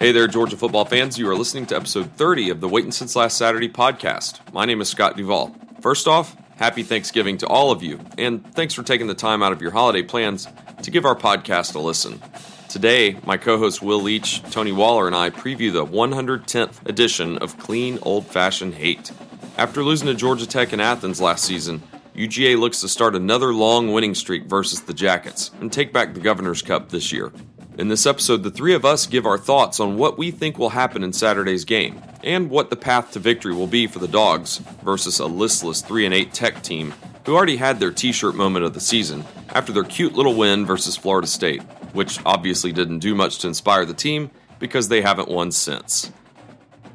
Hey there, Georgia football fans. You are listening to episode 30 of the Waiting Since Last Saturday podcast. My name is Scott Duvall. First off, happy Thanksgiving to all of you, and thanks for taking the time out of your holiday plans to give our podcast a listen. Today, my co hosts Will Leach, Tony Waller, and I preview the 110th edition of Clean Old Fashioned Hate. After losing to Georgia Tech in Athens last season, UGA looks to start another long winning streak versus the Jackets and take back the Governor's Cup this year. In this episode, the three of us give our thoughts on what we think will happen in Saturday's game and what the path to victory will be for the Dogs versus a listless 3 and 8 Tech team who already had their t-shirt moment of the season after their cute little win versus Florida State, which obviously didn't do much to inspire the team because they haven't won since.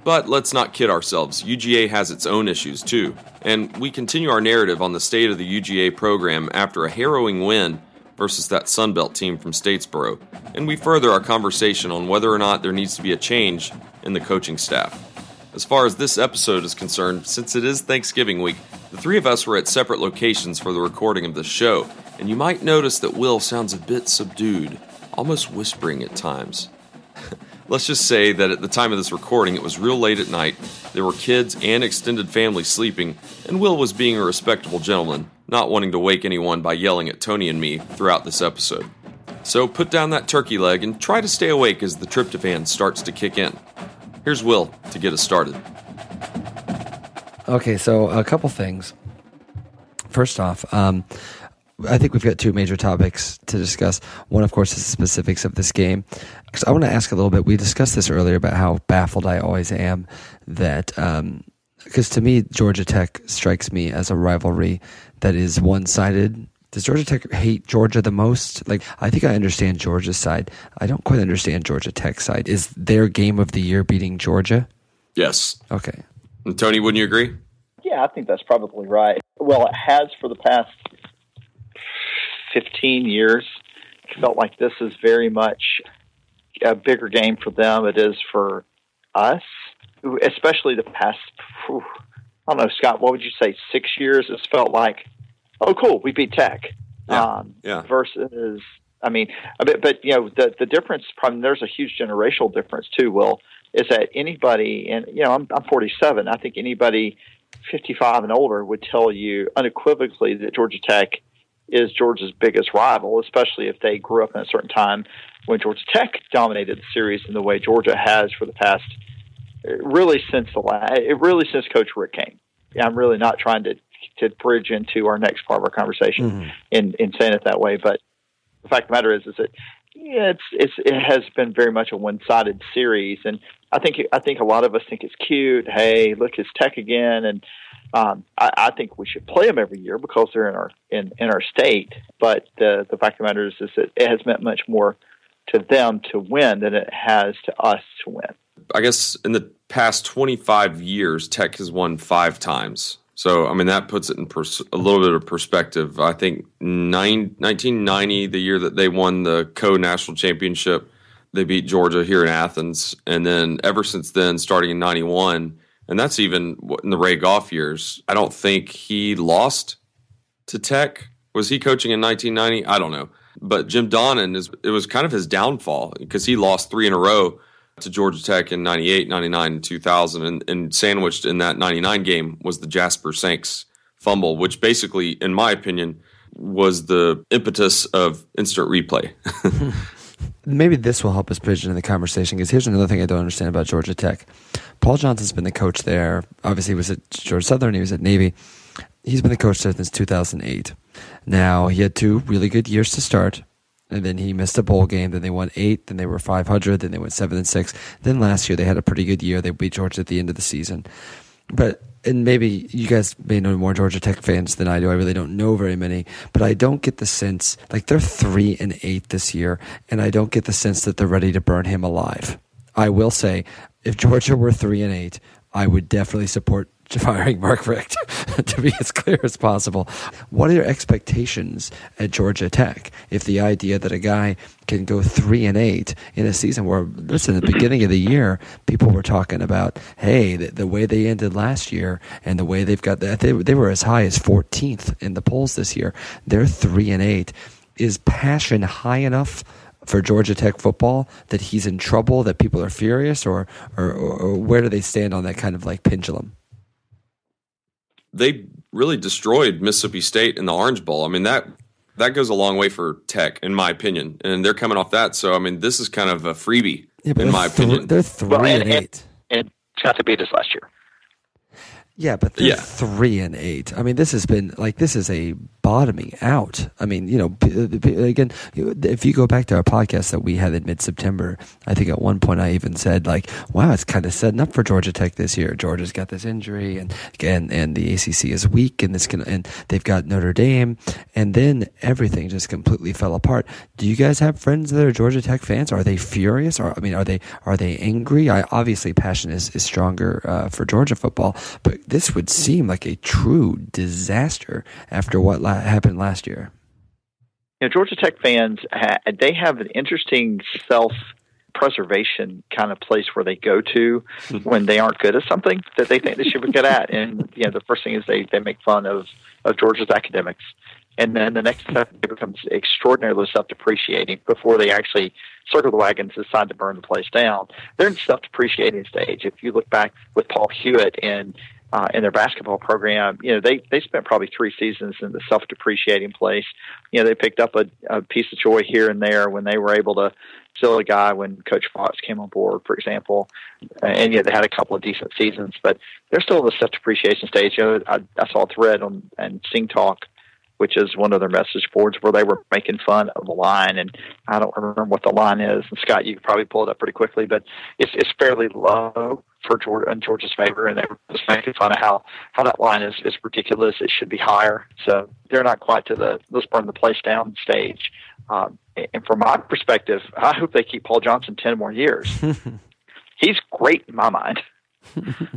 But let's not kid ourselves, UGA has its own issues too, and we continue our narrative on the state of the UGA program after a harrowing win versus that Sunbelt team from Statesboro, and we further our conversation on whether or not there needs to be a change in the coaching staff. As far as this episode is concerned, since it is Thanksgiving week, the three of us were at separate locations for the recording of the show, and you might notice that Will sounds a bit subdued, almost whispering at times. Let's just say that at the time of this recording, it was real late at night. There were kids and extended family sleeping, and Will was being a respectable gentleman, not wanting to wake anyone by yelling at Tony and me throughout this episode. So put down that turkey leg and try to stay awake as the tryptophan starts to kick in. Here's Will to get us started. Okay, so a couple things. First off, um, I think we've got two major topics to discuss. One, of course, is the specifics of this game. Because I want to ask a little bit. We discussed this earlier about how baffled I always am that um, because to me, Georgia Tech strikes me as a rivalry that is one sided. Does Georgia Tech hate Georgia the most? Like, I think I understand Georgia's side. I don't quite understand Georgia Tech's side. Is their game of the year beating Georgia? Yes. Okay. And Tony, wouldn't you agree? Yeah, I think that's probably right. Well, it has for the past 15 years. Felt like this is very much a bigger game for them. It is for us especially the past, whew, I don't know, Scott, what would you say, six years? It's felt like, oh, cool, we beat Tech. Yeah. Um, yeah. Versus, I mean, but, but you know, the the difference, probably, there's a huge generational difference too. Will is that anybody, and you know, I'm I'm 47. I think anybody 55 and older would tell you unequivocally that Georgia Tech is Georgia's biggest rival, especially if they grew up in a certain time when Georgia Tech dominated the series in the way Georgia has for the past really since the last, it really since Coach Richt came. I'm really not trying to to bridge into our next part of our conversation mm-hmm. in in saying it that way, but the fact of the matter is, is that yeah, it's it's it has been very much a one sided series, and I think I think a lot of us think it's cute. Hey, look, it's Tech again, and um, I, I think we should play them every year because they're in our in, in our state. But the the fact of the matter is, is that it has meant much more to them to win than it has to us to win. I guess in the past 25 years, Tech has won five times. So, I mean, that puts it in pers- a little bit of perspective. I think nine, 1990, the year that they won the co national championship, they beat Georgia here in Athens. And then ever since then, starting in 91, and that's even in the Ray Goff years, I don't think he lost to Tech. Was he coaching in 1990? I don't know. But Jim Donnan, is, it was kind of his downfall because he lost three in a row to Georgia Tech in 98, 99, and 2000. And, and sandwiched in that 99 game was the Jasper Sanks fumble, which basically, in my opinion, was the impetus of instant replay. Maybe this will help us bridge into the conversation because here's another thing I don't understand about Georgia Tech. Paul Johnson's been the coach there. Obviously, he was at Georgia Southern, he was at Navy. He's been the coach there since 2008. Now, he had two really good years to start and then he missed a bowl game. Then they won eight. Then they were five hundred. Then they went seven and six. Then last year they had a pretty good year. They beat Georgia at the end of the season. But and maybe you guys may know more Georgia Tech fans than I do. I really don't know very many, but I don't get the sense like they're three and eight this year, and I don't get the sense that they're ready to burn him alive. I will say, if Georgia were three and eight, I would definitely support firing Mark Richt to be as clear as possible. What are your expectations at Georgia Tech if the idea that a guy can go three and eight in a season where, listen, at the beginning of the year, people were talking about, hey, the, the way they ended last year and the way they've got that, they, they were as high as 14th in the polls this year. They're three and eight. Is passion high enough for Georgia Tech football that he's in trouble, that people are furious, or or, or where do they stand on that kind of like pendulum? They really destroyed Mississippi State in the Orange Bowl. I mean that that goes a long way for Tech, in my opinion, and they're coming off that. So I mean, this is kind of a freebie, Yeah, in my they're th- opinion. they're three Well, and, and- and- eight. And got to beat us last year. Yeah, but they're Yeah. three and eight. I mean, this has been like this is a bottoming out. I mean, you know, again, if you go back to our podcast that we had in mid September, I think at one point I even said like, "Wow, it's kind of setting up for Georgia Tech this year. Georgia's got this injury, and and and the ACC is weak, and this can and they've got Notre Dame, and then everything just completely fell apart. Do you guys have friends that are Georgia Tech fans? Are they furious? Or I mean, are they are they angry? I obviously passion is is stronger uh, for Georgia football, but this would seem like a true disaster after what happened last year. you know, Georgia Tech fans, ha- they have an interesting self preservation kind of place where they go to when they aren't good at something that they think they should be good at. And, you know, the first thing is they, they make fun of, of Georgia's academics. And then the next step it becomes extraordinarily self depreciating before they actually circle the wagons and decide to burn the place down. They're in self depreciating stage. If you look back with Paul Hewitt and uh, in their basketball program, you know, they, they spent probably three seasons in the self depreciating place. You know, they picked up a, a piece of joy here and there when they were able to sell a guy when Coach Fox came on board, for example. And yet they had a couple of decent seasons, but they're still in the self depreciation stage. You know, I, I saw a thread on and Stingtalk which is one of their message boards where they were making fun of the line. And I don't remember what the line is. And Scott, you could probably pull it up pretty quickly, but it's it's fairly low for Georgia in Georgia's favor, and they were just making fun of how how that line is is ridiculous. It should be higher. So they're not quite to the let's burn the place down stage. Um, and from my perspective, I hope they keep Paul Johnson ten more years. He's great in my mind.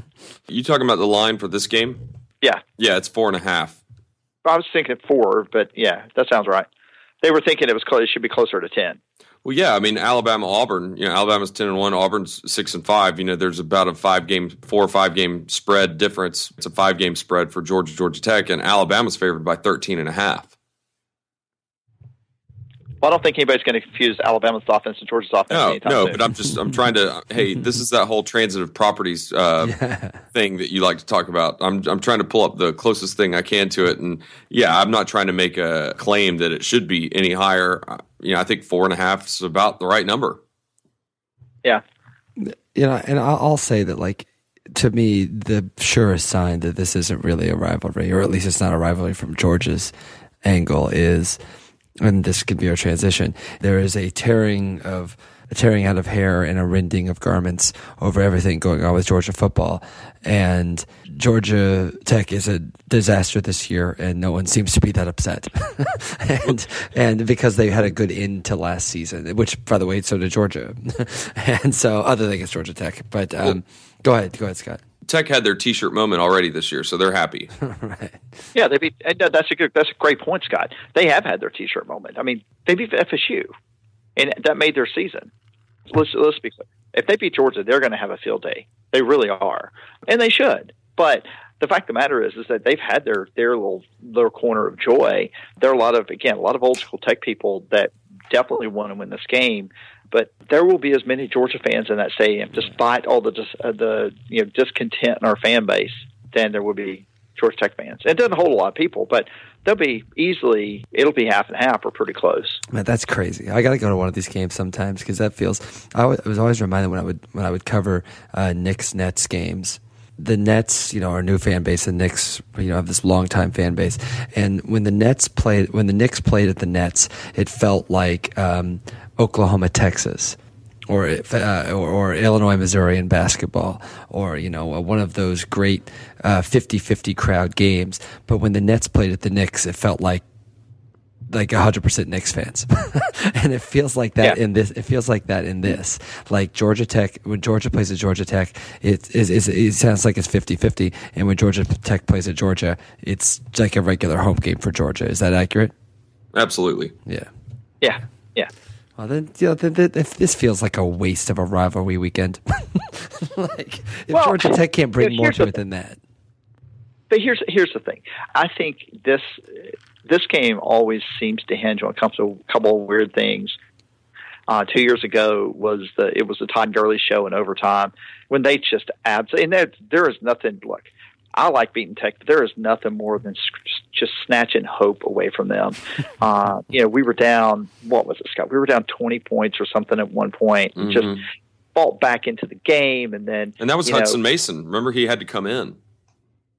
You talking about the line for this game? Yeah. Yeah, it's four and a half. I was thinking four, but yeah, that sounds right. They were thinking it was close. It should be closer to ten. Well, yeah, I mean Alabama, Auburn. You know, Alabama's ten and one, Auburn's six and five. You know, there's about a five game, four or five game spread difference. It's a five game spread for Georgia, Georgia Tech, and Alabama's favored by 13 and a half. Well, I don't think anybody's going to confuse Alabama's offense and Georgia's offense. No, anytime no, soon. but I'm just I'm trying to. Hey, this is that whole transitive properties uh, Yeah. thing that you like to talk about. I'm I'm trying to pull up the closest thing I can to it, and yeah, I'm not trying to make a claim that it should be any higher. Uh, You know, I think four and a half is about the right number. yeah, you know, and I'll, I'll say that like to me, the surest sign that this isn't really a rivalry, or at least it's not a rivalry from Georgia's angle, is, and this could be our transition. There is a tearing of a tearing out of hair and a rending of garments over everything going on with Georgia football, and Georgia Tech is a disaster this year, and no one seems to be that upset, and and because they had a good end to last season, which by the way, so did Georgia, and so other than against Georgia Tech, but um, go ahead, go ahead, Scott. Tech had their T-shirt moment already this year, so they're happy. right. yeah. They beat. and uh, That's a good. That's a great point, Scott. They have had their T-shirt moment. I mean, they beat FSU, and that made their season. Let's let's be clear. If they beat Georgia, they're going to have a field day. They really are, and they should. But the fact of the matter is, is that they've had their their little their corner of joy. There are a lot of again a lot of old school Tech people that definitely want to win this game. But there will be as many Georgia fans in that stadium, despite all the dis, uh, the you know discontent in our fan base, than there will be Georgia Tech fans. It doesn't hold a lot of people, but they'll be easily it'll be half and half or pretty close. Man, that's crazy. I got to go to one of these games sometimes because that feels. I was always reminded when I would when I would cover uh, Knicks Nets games. The Nets, you know, our new fan base, the Knicks, you know, have this longtime fan base. And when the Nets played, when the Knicks played at the Nets, it felt like um, Oklahoma, Texas. Or, if, uh, or or Illinois, Missouri in basketball, or you know one of those great uh, 50-50 crowd games. But when the Nets played at the Knicks, it felt like like 100% Knicks fans. and it feels like that Yeah. in this it feels like that in this. Like Georgia Tech when Georgia plays at Georgia Tech, it is it, it sounds like it's 50-50 and when Georgia Tech plays at Georgia, it's like a regular home game for Georgia. Is that accurate? Absolutely. Yeah. Yeah, yeah. Well, then, you know, then, then, if this feels like a waste of a rivalry weekend. like, if Well, Georgia Tech can't bring more to it than that. But here's here's the thing. I think this this game always seems to hinge on a couple of, couple of weird things. Uh, two years ago was the it was the Todd Gurley show in overtime when they just absolutely and there, there is nothing. Look, I like beating Tech, but there is nothing more than just snatching hope away from them. uh, you know, we were down. What was it, Scott? We were down twenty points or something at one point. Mm-hmm. Just fought back into the game, and then and that was Hutson know, Mason. Remember, he had to come in.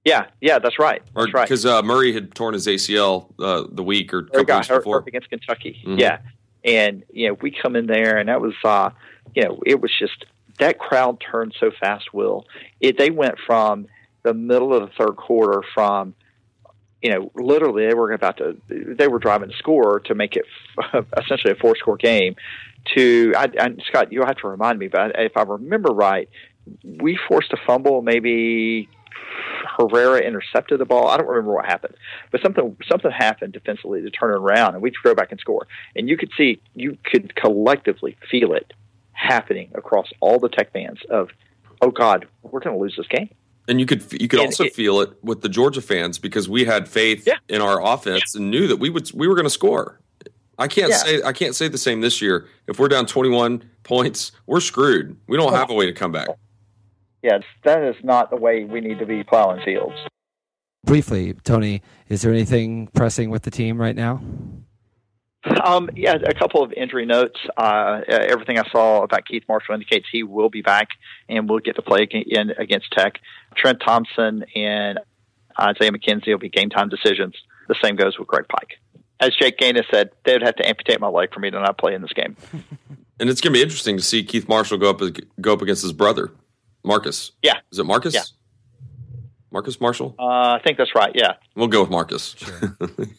Yeah, yeah, that's right. That's right. Because uh, Murray had torn his ACL uh, the week or couple weeks before against Kentucky. Mm-hmm. Yeah, and you know we come in there, and that was uh, you know it was just that crowd turned so fast. Will it? They went from the middle of the third quarter from you know, literally they were about to, they were driving to score to make it essentially a four score game. To, I, I, Scott, you'll have to remind me, but if I remember right, we forced a fumble maybe Herrera intercepted the ball. I don't remember what happened, but something something happened defensively to turn it around, and we go back and score. And you could see, you could collectively feel it happening across all the Tech fans of, oh God, we're going to lose this game. And you could you could and also it, feel it with the Georgia fans because we had faith yeah. in our offense yeah. and knew that we would we were going to score. I can't yeah. say I can't say the same this year. If we're down 21 points, we're screwed. We don't have a way to come back. Yes, that is not the way we need to be plowing fields. Briefly, Tony, is there anything pressing with the team right now? Um, yeah, a couple of injury notes. Uh, everything I saw about Keith Marshall indicates he will be back and will get to play in against Tech. Trent Thompson and Isaiah McKenzie will be game time decisions. The same goes with Greg Pyke. As Jake Ganus said, they would have to amputate my leg for me to not play in this game. and it's going to be interesting to see Keith Marshall go up go up against his brother. Marcus. Yeah. Is it Marcus? Yeah. Marcus Marshall? Uh, I think that's right. Yeah. We'll go with Marcus. Sure.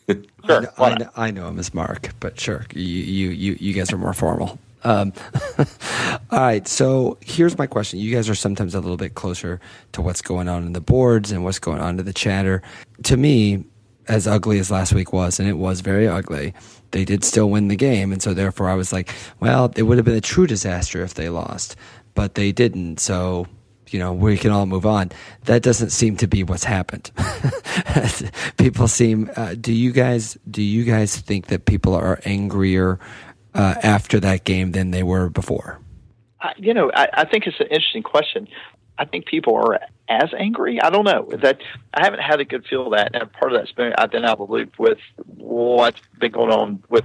sure. I, know, I, know, him as Mark, but sure, you you you, you guys are more formal. Um, all right, so here's my question. You guys are sometimes a little bit closer to what's going on in the boards and what's going on to the chatter. To me, as ugly as last week was, and it was very ugly, they did still win the game. And so therefore I was like, well, it would have been a true disaster if they lost but they didn't. So, you know, we can all move on. That doesn't seem to be what's happened. people seem. Uh, do you guys? Do you guys think that people are angrier uh, after that game than they were before? Uh, you know, I, I think it's an interesting question. I think people are as angry. I don't know that I haven't had a good feel of that, and part of that's been I've been out of the loop with what's been going on with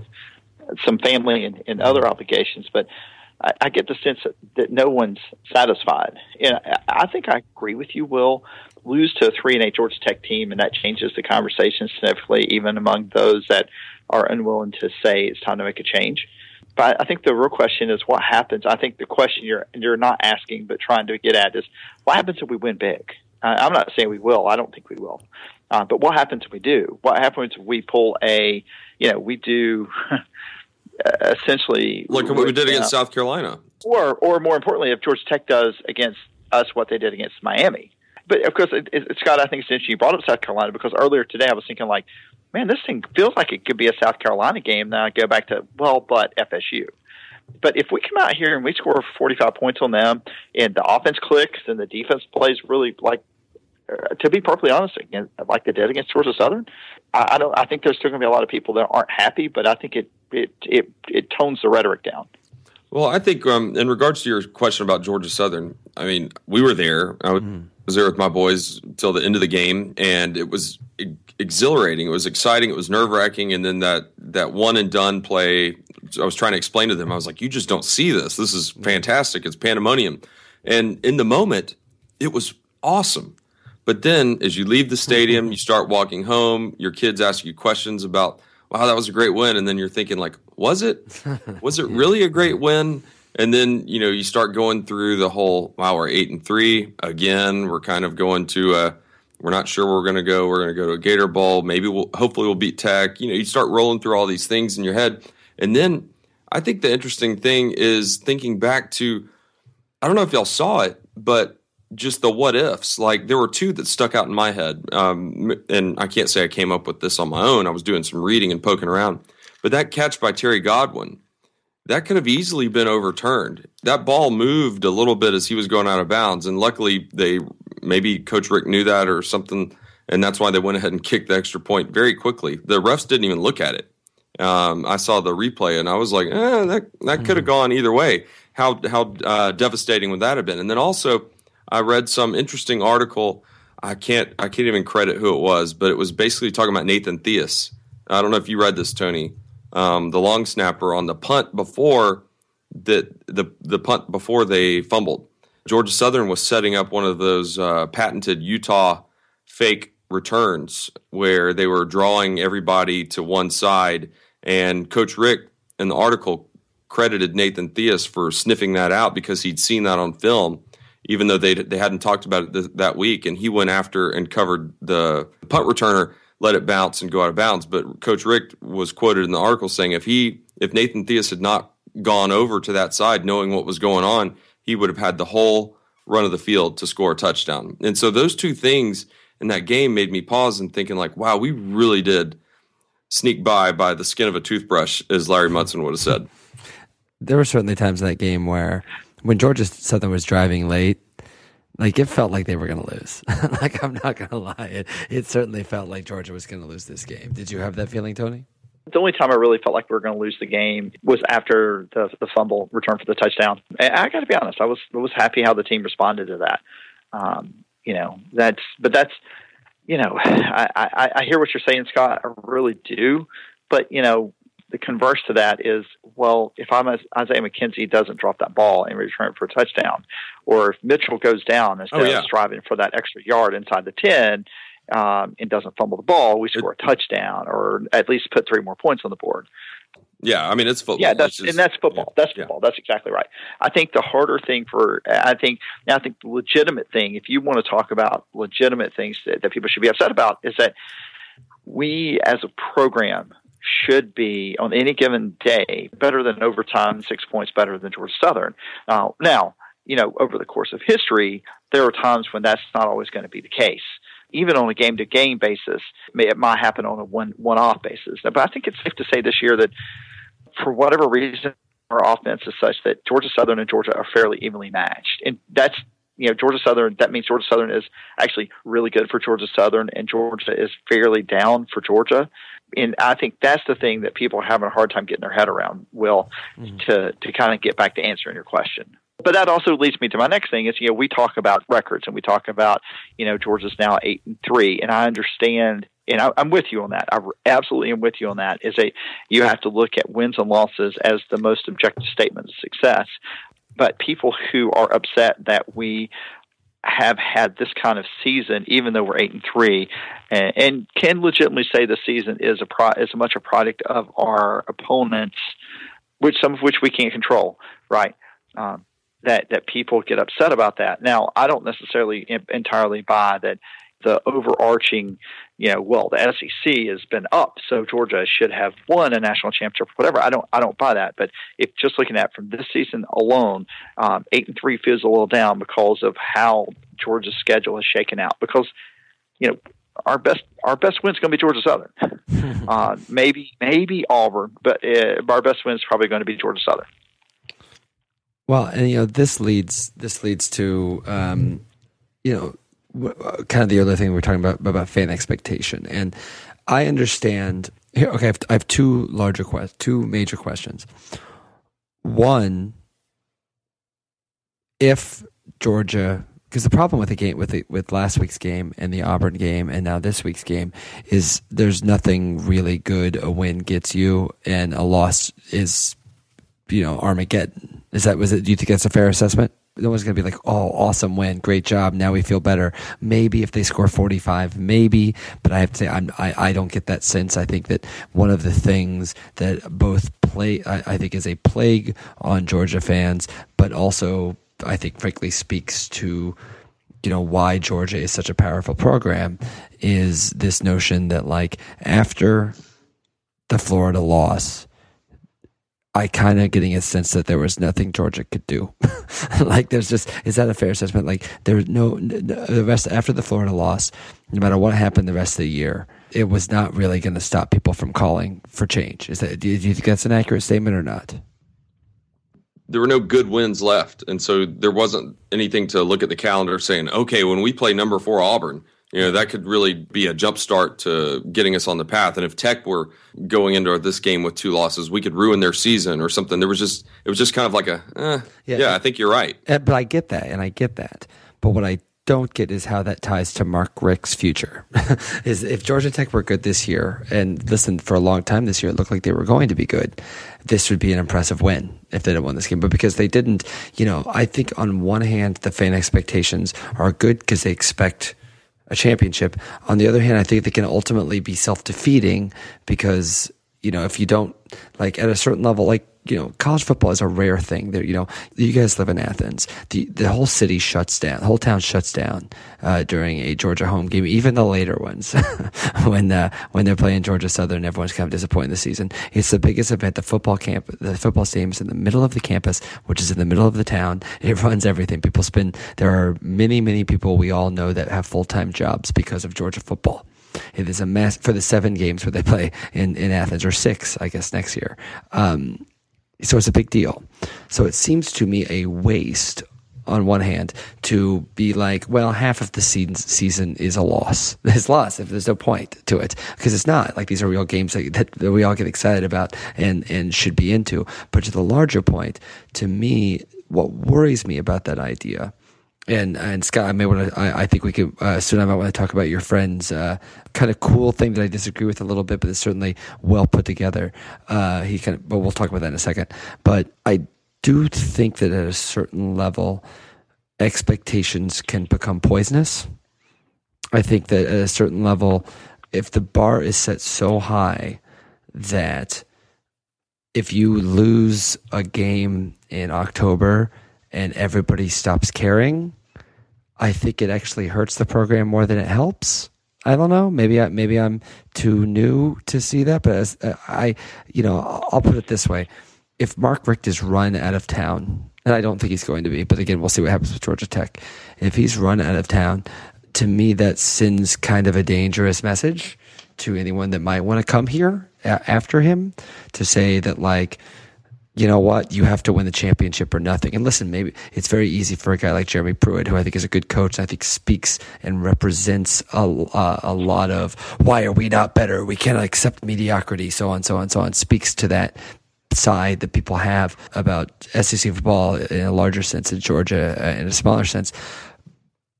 some family and, and other obligations. But I, I get the sense that, that no one's satisfied. And I, I think I agree with you, Will. Lose to a three and eight Georgia Tech team, and that changes the conversation significantly, even among those that are unwilling to say it's time to make a change. But I think the real question is what happens. I think the question you're you're not asking, but trying to get at is what happens if we win big. I'm not saying we will. I don't think we will. Uh, but what happens if we do? What happens if we pull a, you know, we do uh, essentially like what we did against South Carolina, or or more importantly, if Georgia Tech does against us what they did against Miami. But of course, it, it, Scott, I think it's interesting you brought up South Carolina because earlier today I was thinking like, man, this thing feels like it could be a South Carolina game. Now I go back to well, but FSU. But if we come out here and we score 45 points on them, and the offense clicks and the defense plays really like to be perfectly honest, again, like they did against Georgia Southern, I, I don't. I think there's still going to be a lot of people that aren't happy, but I think it it it, it tones the rhetoric down. Well, I think um, in regards to your question about Georgia Southern, I mean, we were there. I mm. was there with my boys till the end of the game, and it was exhilarating. It was exciting. It was nerve wracking, and then that that one and done play. I was trying to explain to them. I was like, "You just don't see this. This is fantastic. It's pandemonium." And in the moment, it was awesome. But then as you leave the stadium, mm-hmm. you start walking home, your kids ask you questions about, wow, that was a great win. And then you're thinking, like, was it? Was it really a great win? And then, you know, you start going through the whole, wow, we're eight and three. Again, we're kind of going to a, we're not sure where we're going to go. We're going to go to a Gator Bowl. Maybe we'll, hopefully we'll beat Tech. You know, you start rolling through all these things in your head. And then I think the interesting thing is thinking back to, I don't know if y'all saw it, but just the what ifs. Like there were two that stuck out in my head, um, and I can't say I came up with this on my own. I was doing some reading and poking around, but that catch by Terry Godwin, that could have easily been overturned. That ball moved a little bit as he was going out of bounds, and luckily they maybe Coach Richt knew that or something, and that's why they went ahead and kicked the extra point very quickly. The refs didn't even look at it. Um, I saw the replay and I was like, eh, that that could have mm-hmm. gone either way. How how uh, devastating would that have been? And then also, I read some interesting article. I can't I can't even credit who it was, but it was basically talking about Nathan Theus. I don't know if you read this, Tony. Um, the long snapper on the punt before the the the punt before they fumbled. Georgia Southern was setting up one of those uh, patented Utah fake returns where they were drawing everybody to one side, and Coach Richt in the article credited Nathan Theus for sniffing that out because he'd seen that on film, even though they they hadn't talked about it th- that week, and he went after and covered the punt returner, let it bounce and go out of bounds. But Coach Richt was quoted in the article saying if he if Nathan Theus had not gone over to that side, knowing what was going on, he would have had the whole run of the field to score a touchdown. And so those two things in that game made me pause and thinking like, wow, we really did sneak by by the skin of a toothbrush, as Larry Munson would have said. There were certainly times in that game where when Georgia Southern was driving late, like it felt like they were going to lose. like I'm not going to lie, it, it certainly felt like Georgia was going to lose this game. Did you have that feeling, Tony? The only time I really felt like we were going to lose the game was after the, the fumble return for the touchdown. And I got to be honest, I was I was happy how the team responded to that. Um, you know, that's but that's you know, I, I, I hear what you're saying, Scott. I really do, but you know, the converse to that is, well, if I'm a, Isaiah McKenzie doesn't drop that ball and return it for a touchdown, or if Mitchell goes down instead oh, yeah. of striving for that extra yard inside the ten, um, and doesn't fumble the ball, we score a touchdown or at least put three more points on the board. Yeah, I mean it's football. Yeah, that's just, and that's football. Yeah, that's football. Yeah. That's exactly right. I think the harder thing for I think I think the legitimate thing, if you want to talk about legitimate things that, that people should be upset about, is that we as a program should be on any given day better than overtime, six points better than Georgia Southern. Uh, now, you know, over the course of history, there are times when that's not always going to be the case even on a game to game basis, it might happen on a one one off basis. But I think it's safe to say this year that for whatever reason, our offense is such that Georgia Southern and Georgia are fairly evenly matched, and that's you know Georgia Southern. That means Georgia Southern is actually really good for Georgia Southern, and Georgia is fairly down for Georgia. And I think that's the thing that people are having a hard time getting their head around. Will mm-hmm. to to kind of get back to answering your question but that also leads me to my next thing is you know we talk about records and we talk about you know Georgia's now eight and three and I understand and I, am with you on that. I absolutely am with you on that. Is a you have to look at wins and losses as the most objective statement of success. But people who are upset that we have had this kind of season, even though we're eight and three, and, and can legitimately say the season is a pro, is much a product of our opponents, which some of which we can't control, right? Um, that that people get upset about that. Now, I don't necessarily entirely buy that the overarching, you know, well, the SEC has been up, so Georgia should have won a national championship, or whatever. I don't, I don't buy that. But if just looking at from this season alone, um, eight and three feels a little down because of how Georgia's schedule is shaken out. Because, you know, our best our best win is going to be Georgia Southern. uh, maybe maybe Auburn, but uh, our best win is probably going to be Georgia Southern. Well, and you know this leads this leads to um, you know Uh, kind of the other thing we are talking about about fan expectation, and I understand. Here, okay, I have, I have two larger questions, two major questions. One, if Georgia because the problem with the game with the, with last week's game and the Auburn game and now this week's game is there's nothing really good a win gets you and a loss is you know Armageddon. Is that was it? Do you think that's a fair assessment? No one's going to be like, "Oh, awesome win, great job." Now we feel better. Maybe if they score forty-five, maybe. But I have to say, I'm, I I don't get that sense. I think that one of the things that both play, I, I think, is a plague on Georgia fans, but also I think, frankly, speaks to you know why Georgia is such a powerful program is this notion that like after the Florida loss I kind of getting a sense that there was nothing Georgia could do. like there's just is that a fair assessment? Like there's no the rest after the Florida loss, no matter what happened the rest of the year, it was not really going to stop people from calling for change. Is that do you think that's an accurate statement or not? There were no good wins left, and so there wasn't anything to look at the calendar saying, okay, when we play number four Auburn you know that could really be a jump start to getting us on the path. And if Tech were going into this game with two losses, we could ruin their season or something. There was just it was just kind of like a eh, yeah, yeah, I think you're right. Uh, but I get that, and I get that. But what I don't get is how that ties to Mark Richt's future. is if Georgia Tech were good this year, and listen, for a long time this year, it looked like they were going to be good. This would be an impressive win if they had won this game. But because they didn't, you know, I think on one hand, the fan expectations are good because they expect a championship. On the other hand, I think they can ultimately be self defeating because, you know, if you don't, like, at a certain level, like, you know, college football is a rare thing. There, you know, you guys live in Athens. The the whole city shuts down. The whole town shuts down uh, during a Georgia home game. Even the later ones, when uh, when they're playing Georgia Southern, everyone's kind of disappointed this season. It's the biggest event. The football camp, the football stadium is in the middle of the campus, which is in the middle of the town. It runs everything. People spend. There are many many people we all know that have full time jobs because of Georgia football. It is a mess for the seven games where they play in, in Athens or six, I guess, next year. Um, so it's a big deal. So it seems to me a waste on one hand to be like, well, half of the season is a loss. It's loss if there's no point to it because it's not like these are real games that, that, that, we all get excited about and, and should be into. But to the larger point, to me, what worries me about that idea and and Scott, I may want to. I, I, think we could uh, soon. I might want to talk about your friend's uh, kind of cool thing that I disagree with a little bit, but it's certainly well put together. Uh, he kind of, but we'll talk about that in a second. But I do think that at a certain level, expectations can become poisonous. I think that at a certain level, if the bar is set so high that if you lose a game in October and everybody stops caring, I think it actually hurts the program more than it helps. I don't know. Maybe I, maybe I'm too new to see that, but as, uh, I, you know, I'll put it this way: if Mark Richt is run out of town, and I don't think he's going to be, but again, we'll see what happens with Georgia Tech. If he's run out of town, to me, that sends kind of a dangerous message to anyone that might want to come here after him to say that like you know what? You have to win the championship or nothing. And listen, maybe it's very easy for a guy like Jeremy Pruitt, who I think is a good coach, I think speaks and represents a, uh, a lot of why are we not better? We cannot accept mediocrity, so on, so on, so on. Speaks to that side that people have about SEC football in a larger sense in Georgia uh, in a smaller sense.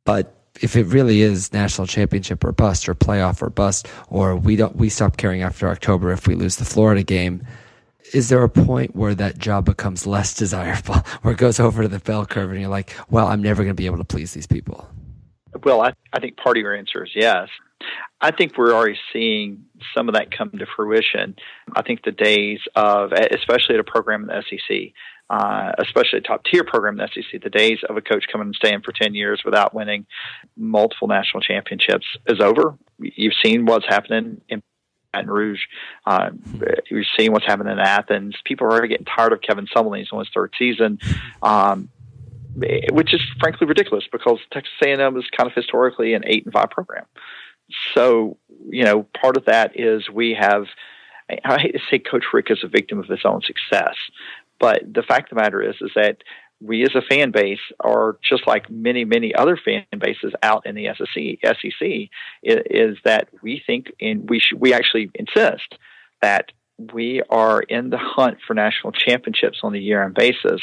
But if it really is national championship or bust or playoff or bust, or we don't, we stop caring after October if we lose the Florida game is there a point where that job becomes less desirable, where it goes over to the bell curve and you're like, well, I'm never going to be able to please these people? Well, I, I think part of your answer is yes. I think we're already seeing some of that come to fruition. I think the days of, especially at a program in the SEC, uh, especially a top tier program in the SEC, the days of a coach coming and staying for 10 years without winning multiple national championships is over. You've seen what's happening in Baton Rouge. Uh, you're seeing what's happening in Athens. People are already getting tired of Kevin Sumlin. He's on his third season, um, which is frankly ridiculous because Texas A&M is kind of historically an eight and five program. So, you know, part of that is we have. I hate to say Coach Richt is a victim of his own success, but the fact of the matter is, is that we as a fan base are just like many, many other fan bases out in the SEC, SEC is, that we think and we should, we actually insist that we are in the hunt for national championships on a year-end basis,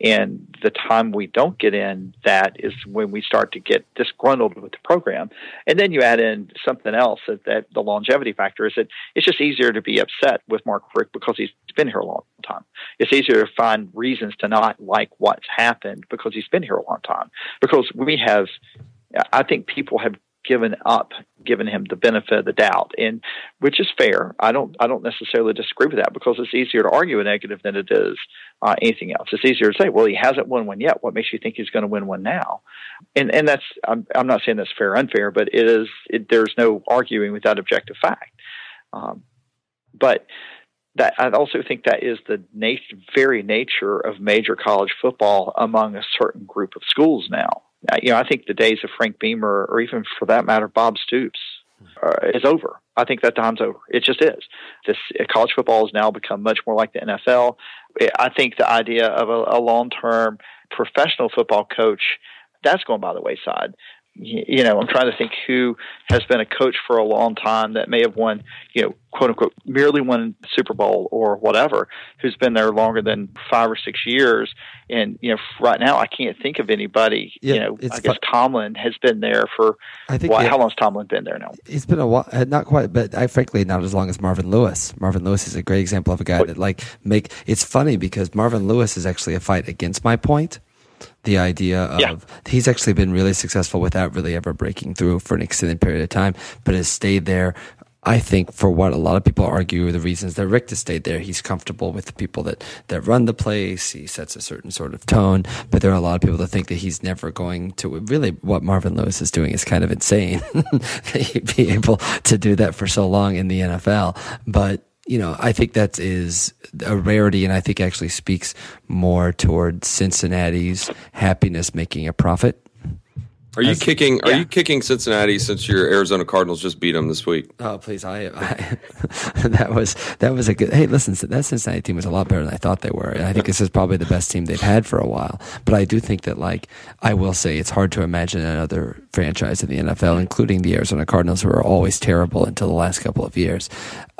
and the time we don't get in, that is when we start to get disgruntled with the program. And then you add in something else that, that the longevity factor is that it's just easier to be upset with Mark Richt because he's been here a long time. It's easier to find reasons to not like what's happened because he's been here a long time. Because we have, I think people have given up, given him the benefit of the doubt, and which is fair. I don't, I don't necessarily disagree with that because it's easier to argue a negative than it is uh, anything else. It's easier to say, well, he hasn't won one yet. What makes you think he's going to win one now? And and that's, I'm, I'm not saying that's fair or unfair, but it is. It, there's no arguing with that objective fact. Um, but that I also think that is the nat- very nature of major college football among a certain group of schools now. You know, I think the days of Frank Beamer, or even for that matter, Bob Stoops, uh, is over. I think that time's over. It just is. This uh, college football has now become much more like the NFL. I think the idea of a, a long-term professional football coach that's going by the wayside. You know, I'm trying to think who has been a coach for a long time that may have won, you know, quote unquote, merely won Super Bowl or whatever, who's been there longer than five or six years. And, you know, right now I can't think of anybody, yeah, you know, I guess Tomlin has been there for, I think, how long has Tomlin been there now? It's been a while, uh, not quite, but I frankly, not as long as Marvin Lewis. Marvin Lewis is a great example of a guy that like make, it's funny because Marvin Lewis is actually a fight against my point the idea of yeah. he's actually been really successful without really ever breaking through for an extended period of time, but has stayed there. I think for what a lot of people argue the reasons that Richt has stayed there, he's comfortable with the people that, that run the place. He sets a certain sort of tone, but there are a lot of people that think that he's never going to really what Marvin Lewis is doing is kind of insane. that He'd be able to do that for so long in the NFL, but you know, I think that is a rarity, and I think actually speaks more toward Cincinnati's happiness making a profit. Are you As, kicking? Are yeah. you kicking Cincinnati since your Arizona Cardinals just beat them this week? Oh, please! I, I that was that was a good. Hey, listen, that Cincinnati team was a lot better than I thought they were, and I think this is probably the best team they've had for a while. But I do think that, like, I will say, it's hard to imagine another franchise in the NFL, including the Arizona Cardinals, who are always terrible until the last couple of years.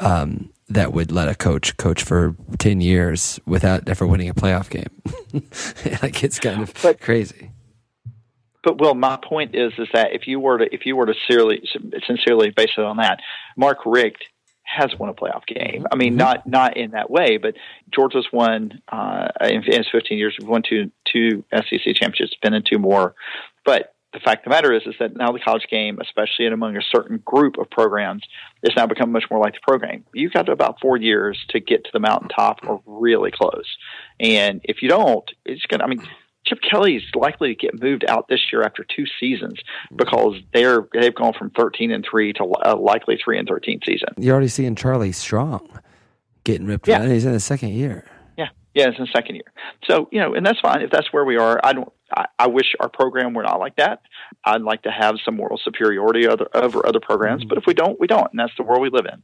Um, that would let a coach coach for 10 years without ever winning a playoff game. like it's kind of but, crazy. But Will, my point is is that if you were to if you were to sincerely sincerely base it on that, Mark Richt has won a playoff game. I mean, mm-hmm. not not in that way, but Georgia's won uh, in, in his 15 years. We've won two two SEC championships, been in two more. But the fact of the matter is, is that now the college game, especially in among a certain group of programs, is now become much more like the pro game. You've got about four years to get to the mountaintop or really close. And if you don't, it's going to, I mean, Chip Kelly is likely to get moved out this year after two seasons because they're they've gone from thirteen and three to a likely three and thirteen season. You're already seeing Charlie Strong getting ripped. Yeah. He's in his second year. Yeah, it's in the second year. So you know, and that's fine if that's where we are. I don't. I, I, wish our program were not like that. I'd like to have some moral superiority other, over other programs, but if we don't, we don't, and that's the world we live in.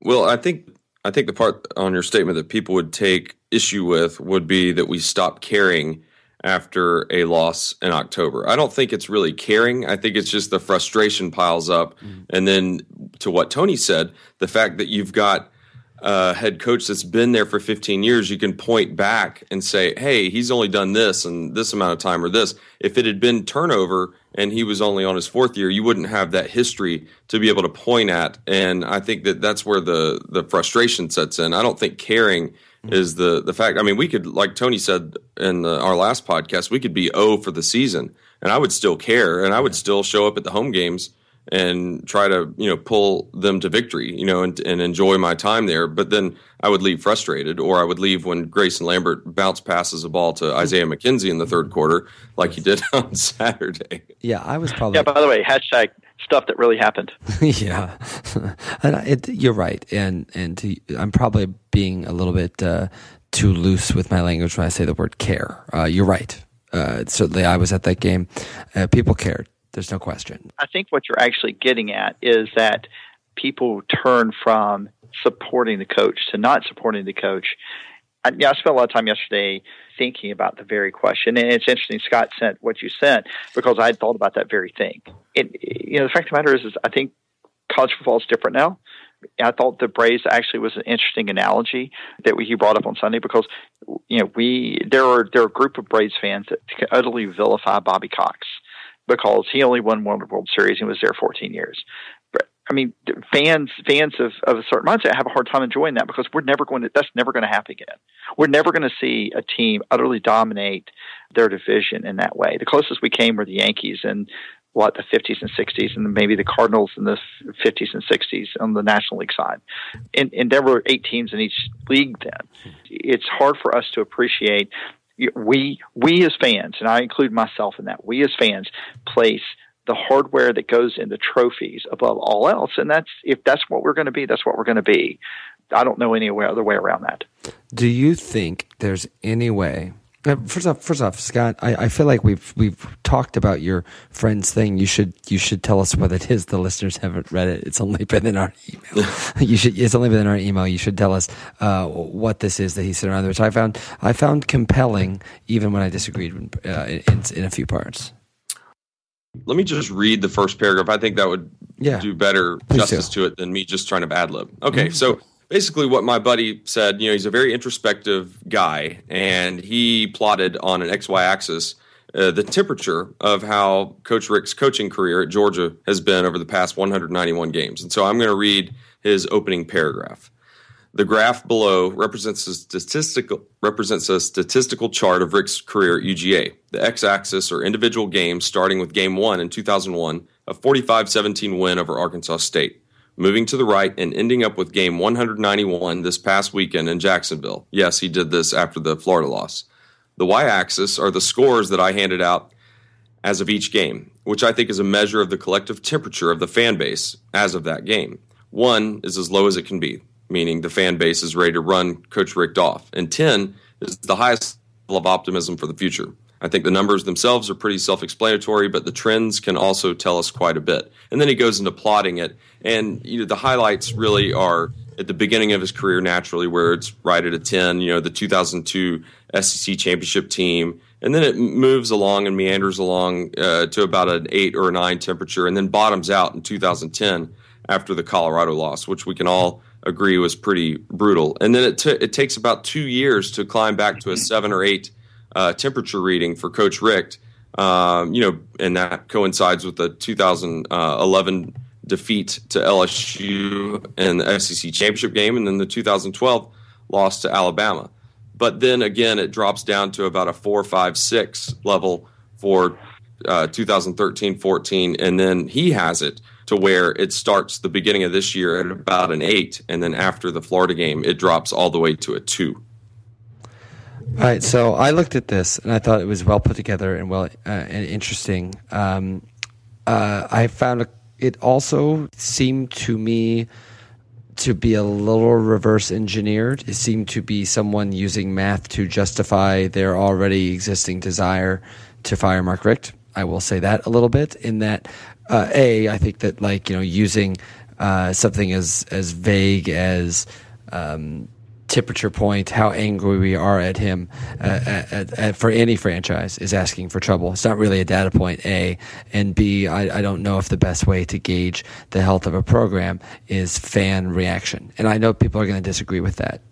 Well, I think I think the part on your statement that people would take issue with would be that we stop caring after a loss in October. I don't think it's really caring. I think it's just the frustration piles up, mm-hmm. and then to what Tony said, the fact that you've got uh, head coach that's been there for 15 years, you can point back and say, hey, he's only done this and this amount of time or this. If it had been turnover and he was only on his fourth year, you wouldn't have that history to be able to point at. And I think that that's where the, the frustration sets in. I don't think caring mm-hmm. is the, the fact. I mean, we could, like Tony said in the, our last podcast, we could be O for the season and I would still care and I would still show up at the home games and try to you know pull them to victory you know and, and enjoy my time there. But then i would leave frustrated or i would leave when grayson lambert bounce passes a ball to isaiah mckenzie in the third quarter like he did on saturday. Yeah i was probably yeah by the way hashtag stuff that really happened. Yeah. And it, you're right. And and to, i'm probably being a little bit uh, too loose with my language when i say the word care. Uh, you're right. Uh, certainly I was at that game. Uh, people cared. There's no question. I think what you're actually getting at is that people turn from supporting the coach to not supporting the coach. I, I spent a lot of time yesterday thinking about the very question, and it's interesting. Scott sent what you sent because I had thought about that very thing. It, you know, the fact of the matter is, is I think college football is different now. I thought the Braves actually was an interesting analogy that he brought up on Sunday because you know we there are there are a group of Braves fans that utterly vilify Bobby Cox because he only won one World Series and was there 14 years. But I mean, fans fans of, of a certain mindset have a hard time enjoying that because we're never going to. That's never going to happen again. We're never going to see a team utterly dominate their division in that way. The closest we came were the Yankees and what the 50s and 60s, and maybe the Cardinals in the 50s and 60s on the National League side. And, and there were eight teams in each league then. It's hard for us to appreciate we we as fans, and I include myself in that, we as fans place the hardware that goes into trophies above all else, and that's if that's what we're going to be, that's what we're going to be. I don't know any other way around that. Do you think there's any way first off, first off, Scott, I, I feel like we've we've talked about your friend's thing. You should you should tell us what it is. The listeners haven't read it. It's only been in our email. you should. It's only been in our email. You should tell us uh, what this is that he said around, which I found I found compelling, even when I disagreed uh, in, in a few parts. let me just read the first paragraph. I think that would Yeah. do better Please justice do. to it than me just trying to ad lib. Okay, Mhm. so basically, what my buddy said, you know, he's a very introspective guy, and he plotted on an XY axis uh, the temperature of how Coach Richt's coaching career at Georgia has been over the past 191 games. And so I'm going to read his opening paragraph. The graph below represents a statistical represents a statistical chart of Richt's career at UGA. The x-axis are individual games starting with game 1 in 2001, a 45-17 win over Arkansas State. Moving to the right and ending up with game 191 this past weekend in Jacksonville. Yes, he did this after the Florida loss. The y-axis are the scores that I handed out as of each game, which I think is a measure of the collective temperature of the fan base as of that game. One is as low as it can be, meaning the fan base is ready to run Coach Richt off, and 10 is the highest level of optimism for the future. I think the numbers themselves are pretty self explanatory, but the trends can also tell us quite a bit. And then he goes into plotting it, and you know the highlights really are at the beginning of his career naturally, where it's right at a 10, you know, the 2002 SEC championship team. And then it moves along and meanders along uh, to about an eight or a nine temperature, and then bottoms out in 2010 after the Colorado loss, which we can all agree was pretty brutal. And then it, t- it takes about two years to climb back to a seven or eight uh, temperature reading for Coach Richt. Um, you know, and that coincides with the 2011 defeat to LSU in the SEC championship game, and then the 2012 loss to Alabama. But then again, it drops down to about a four, five, six level for uh, 2013 14. And then he has it to where it starts the beginning of this year at about an eight. And then after the Florida game, it drops all the way to a two. All right, so I looked at this and I thought it was well put together and well uh, and interesting. Um, uh, I found a, it also seemed to me to be a little reverse engineered. It seemed to be someone using math to justify their already existing desire to fire Mark Richt. I will say that a little bit in that uh, a I think that like you know using uh, something as as vague as um, temperature point, how angry we are at him uh, at, at, at, for any franchise is asking for trouble. It's not really a data point, A. And B, I, I don't know if the best way to gauge the health of a program is fan reaction. And I know people are going to disagree with that.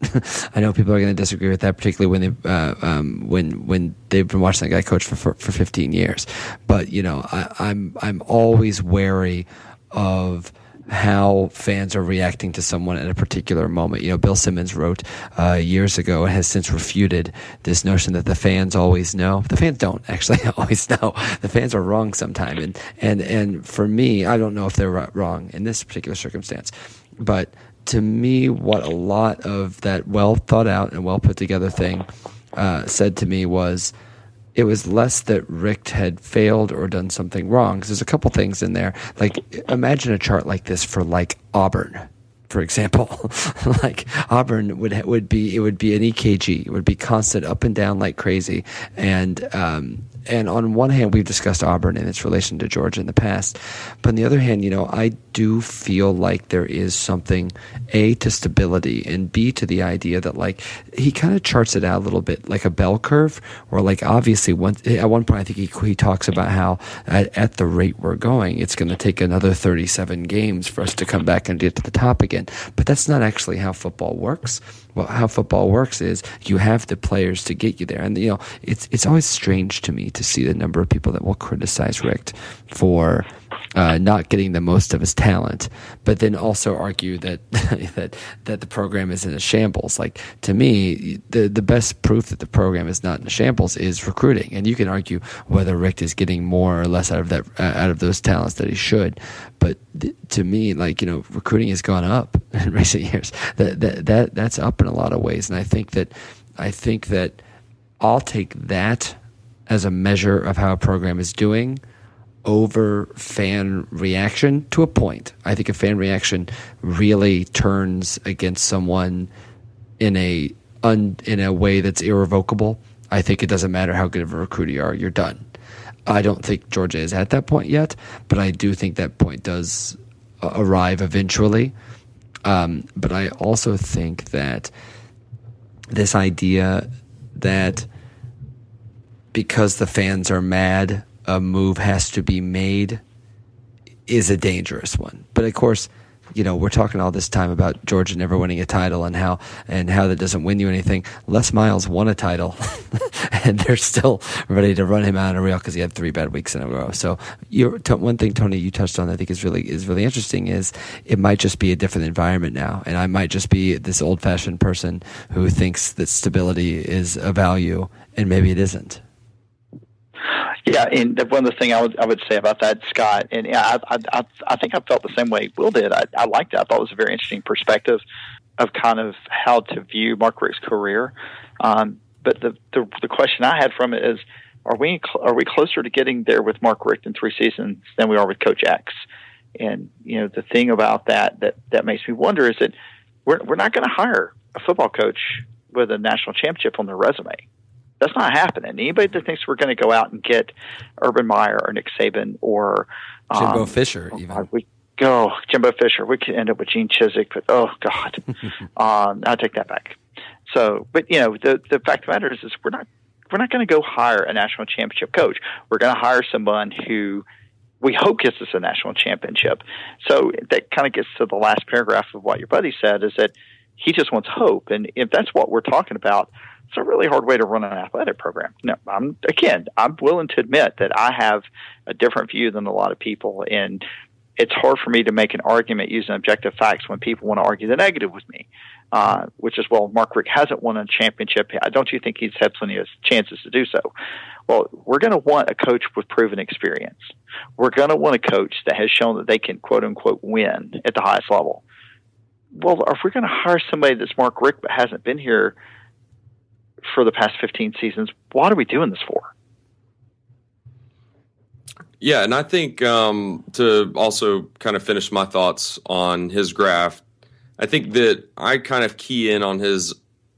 I know people are going to disagree with that, particularly when they uh, um, when when they've been watching that guy coach for, for, for 15 years. But you know, I, I'm I'm always wary of how fans are reacting to someone at a particular moment. You know, Bill Simmons wrote uh, years ago and has since refuted this notion that the fans always know. The fans don't actually always know. The fans are wrong sometimes, and and and for me, I don't know if they're wrong in this particular circumstance, but to me, what a lot of that well thought out and well put together thing uh, said to me was it was less that Richt had failed or done something wrong. Because there's a couple things in there. Like, imagine a chart like this for like Auburn, for example. like Auburn would would be it would be an EKG. It would be constant up and down like crazy. And um, and on one hand, we've discussed Auburn and its relation to Georgia in the past, but on the other hand, you know, I do feel like there is something a to stability and b to the idea that like he kind of charts it out a little bit like a bell curve, or like obviously at one point I think he he talks about how at, at the rate we're going, it's going to take another 37 games for us to come back and get to the top again. But that's not actually how football works. Well, how football works is you have the players to get you there, and you know it's it's always strange to me to see the number of people that will criticize Richt for uh, not getting the most of his talent, but then also argue that that that the program is in a shambles. Like to me, the the best proof that the program is not in a shambles is recruiting, and you can argue whether Richt is getting more or less out of that uh, out of those talents that he should. But th- to me, like you know, recruiting has gone up in recent years. That that that that's up in a lot of ways, and I think that I think that I'll take that as a measure of how a program is doing over fan reaction to a point. I think a fan reaction really turns against someone in a un, in a way that's irrevocable. I think it doesn't matter how good of a recruiter you are, you're done. I don't think Georgia is at that point yet, but I do think that point does uh, arrive eventually. Um, but I also think that this idea that because the fans are mad a move has to be made is a dangerous one. But of course, you know, we're talking all this time about Georgia never winning a title and how and how that doesn't win you anything. Les Miles won a title, and they're still ready to run him out of real because he had three bad weeks in a row. So, one thing, Tony, you touched on, I think is really is really interesting is it might just be a different environment now, and I might just be this old fashioned person who thinks that stability is a value, and maybe it isn't. Yeah, and one of the things I would I would say about that, Scott, and I I, I think I felt the same way Will did. I, I liked it. I thought it was a very interesting perspective of kind of how to view Mark Richt's career. Um, but the, the the question I had from it is, are we are we closer to getting there with Mark Richt in three seasons than we are with Coach X? And you know, the thing about that that that makes me wonder is that we're we're not going to hire a football coach with a national championship on their resume. That's not happening. Anybody that thinks we're going to go out and get Urban Meyer or Nick Saban or um, Jimbo Fisher, even. We go Jimbo Fisher. We could end up with Gene Chizik, but oh god, um, I'll take that back. So, but you know, the the fact of the matter is, is we're not we're not going to go hire a national championship coach. We're going to hire someone who we hope gets us a national championship. So that kind of gets to the last paragraph of what your buddy said is that he just wants hope, and if that's what we're talking about, it's a really hard way to run an athletic program. No, I'm again, I'm willing to admit that I have a different view than a lot of people, and it's hard for me to make an argument using objective facts when people want to argue the negative with me. Uh, which is, well, Mark Richt hasn't won a championship. Don't you think he's had plenty of chances to do so? Well, we're going to want a coach with proven experience. We're going to want a coach that has shown that they can quote unquote win at the highest level. Well, if we're going to hire somebody that's Mark Richt but hasn't been here for the past 15 seasons. What are we doing this for? Yeah, and I think um, to also kind of finish my thoughts on his graph, I think that I kind of key in on his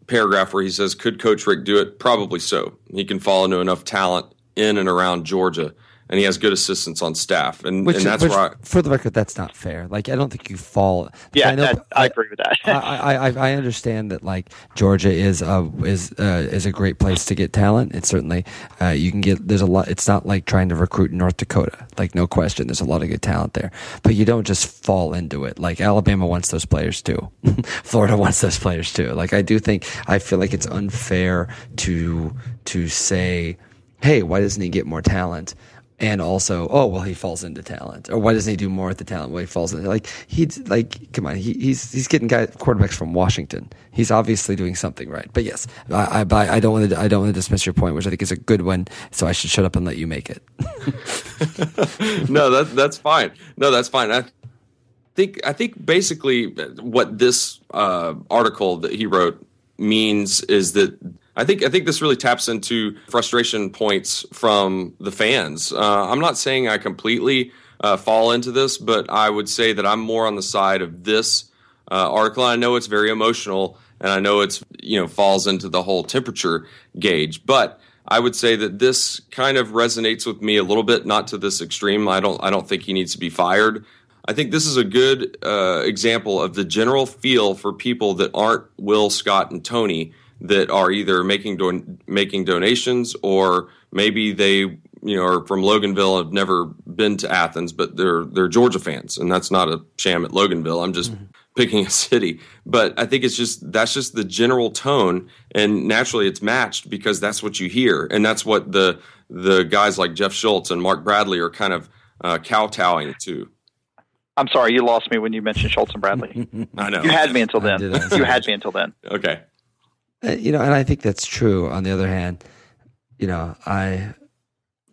paragraph where he says, Could Coach Richt do it? Probably so. He can fall into enough talent in and around Georgia and he has good assistants on staff, and, which, and that's which, why. For the record, that's not fair. Like, I don't think you fall. Yeah, I, know, that, I, I, agree with that. I, I, I understand that like Georgia is a is uh, is a great place to get talent. It's certainly uh, you can get. There's a lot. It's not like trying to recruit in North Dakota. Like, no question, there's a lot of good talent there. But you don't just fall into it. Like Alabama wants those players too. Florida wants those players too. Like, I do think I feel like it's unfair to to say, hey, why doesn't he get more talent? And also, oh well, he falls into talent, or why doesn't he do more with the talent? Well, he falls into like he's like, come on, he, he's he's getting guys quarterbacks from Washington. He's obviously doing something right. But yes, I I, I don't want to I don't want to dismiss your point, which I think is a good one. So I should shut up and let you make it. no, that that's fine. No, that's fine. I think I think basically what this uh, article that he wrote means is that I think I think this really taps into frustration points from the fans. Uh, I'm not saying I completely uh, fall into this, but I would say that I'm more on the side of this uh, article. I know it's very emotional, and I know it's you know falls into the whole temperature gauge, but I would say that this kind of resonates with me a little bit, not to this extreme. I don't I don't think he needs to be fired. I think this is a good uh, example of the general feel for people that aren't Will, Scott, and Tony that are either making don- making donations or maybe they you know are from Loganville have never been to Athens but they're they're Georgia fans and that's not a sham at Loganville I'm just mm-hmm. picking a city but I think it's just that's just the general tone and naturally it's matched because that's what you hear and that's what the the guys like Jeff Schultz and Mark Bradley are kind of uh, kowtowing to. I'm sorry, you lost me when you mentioned Schultz and Bradley. I know. You had me until then. You had me until then. Okay. Uh, you know, and I think that's true. On the other hand, you know, I.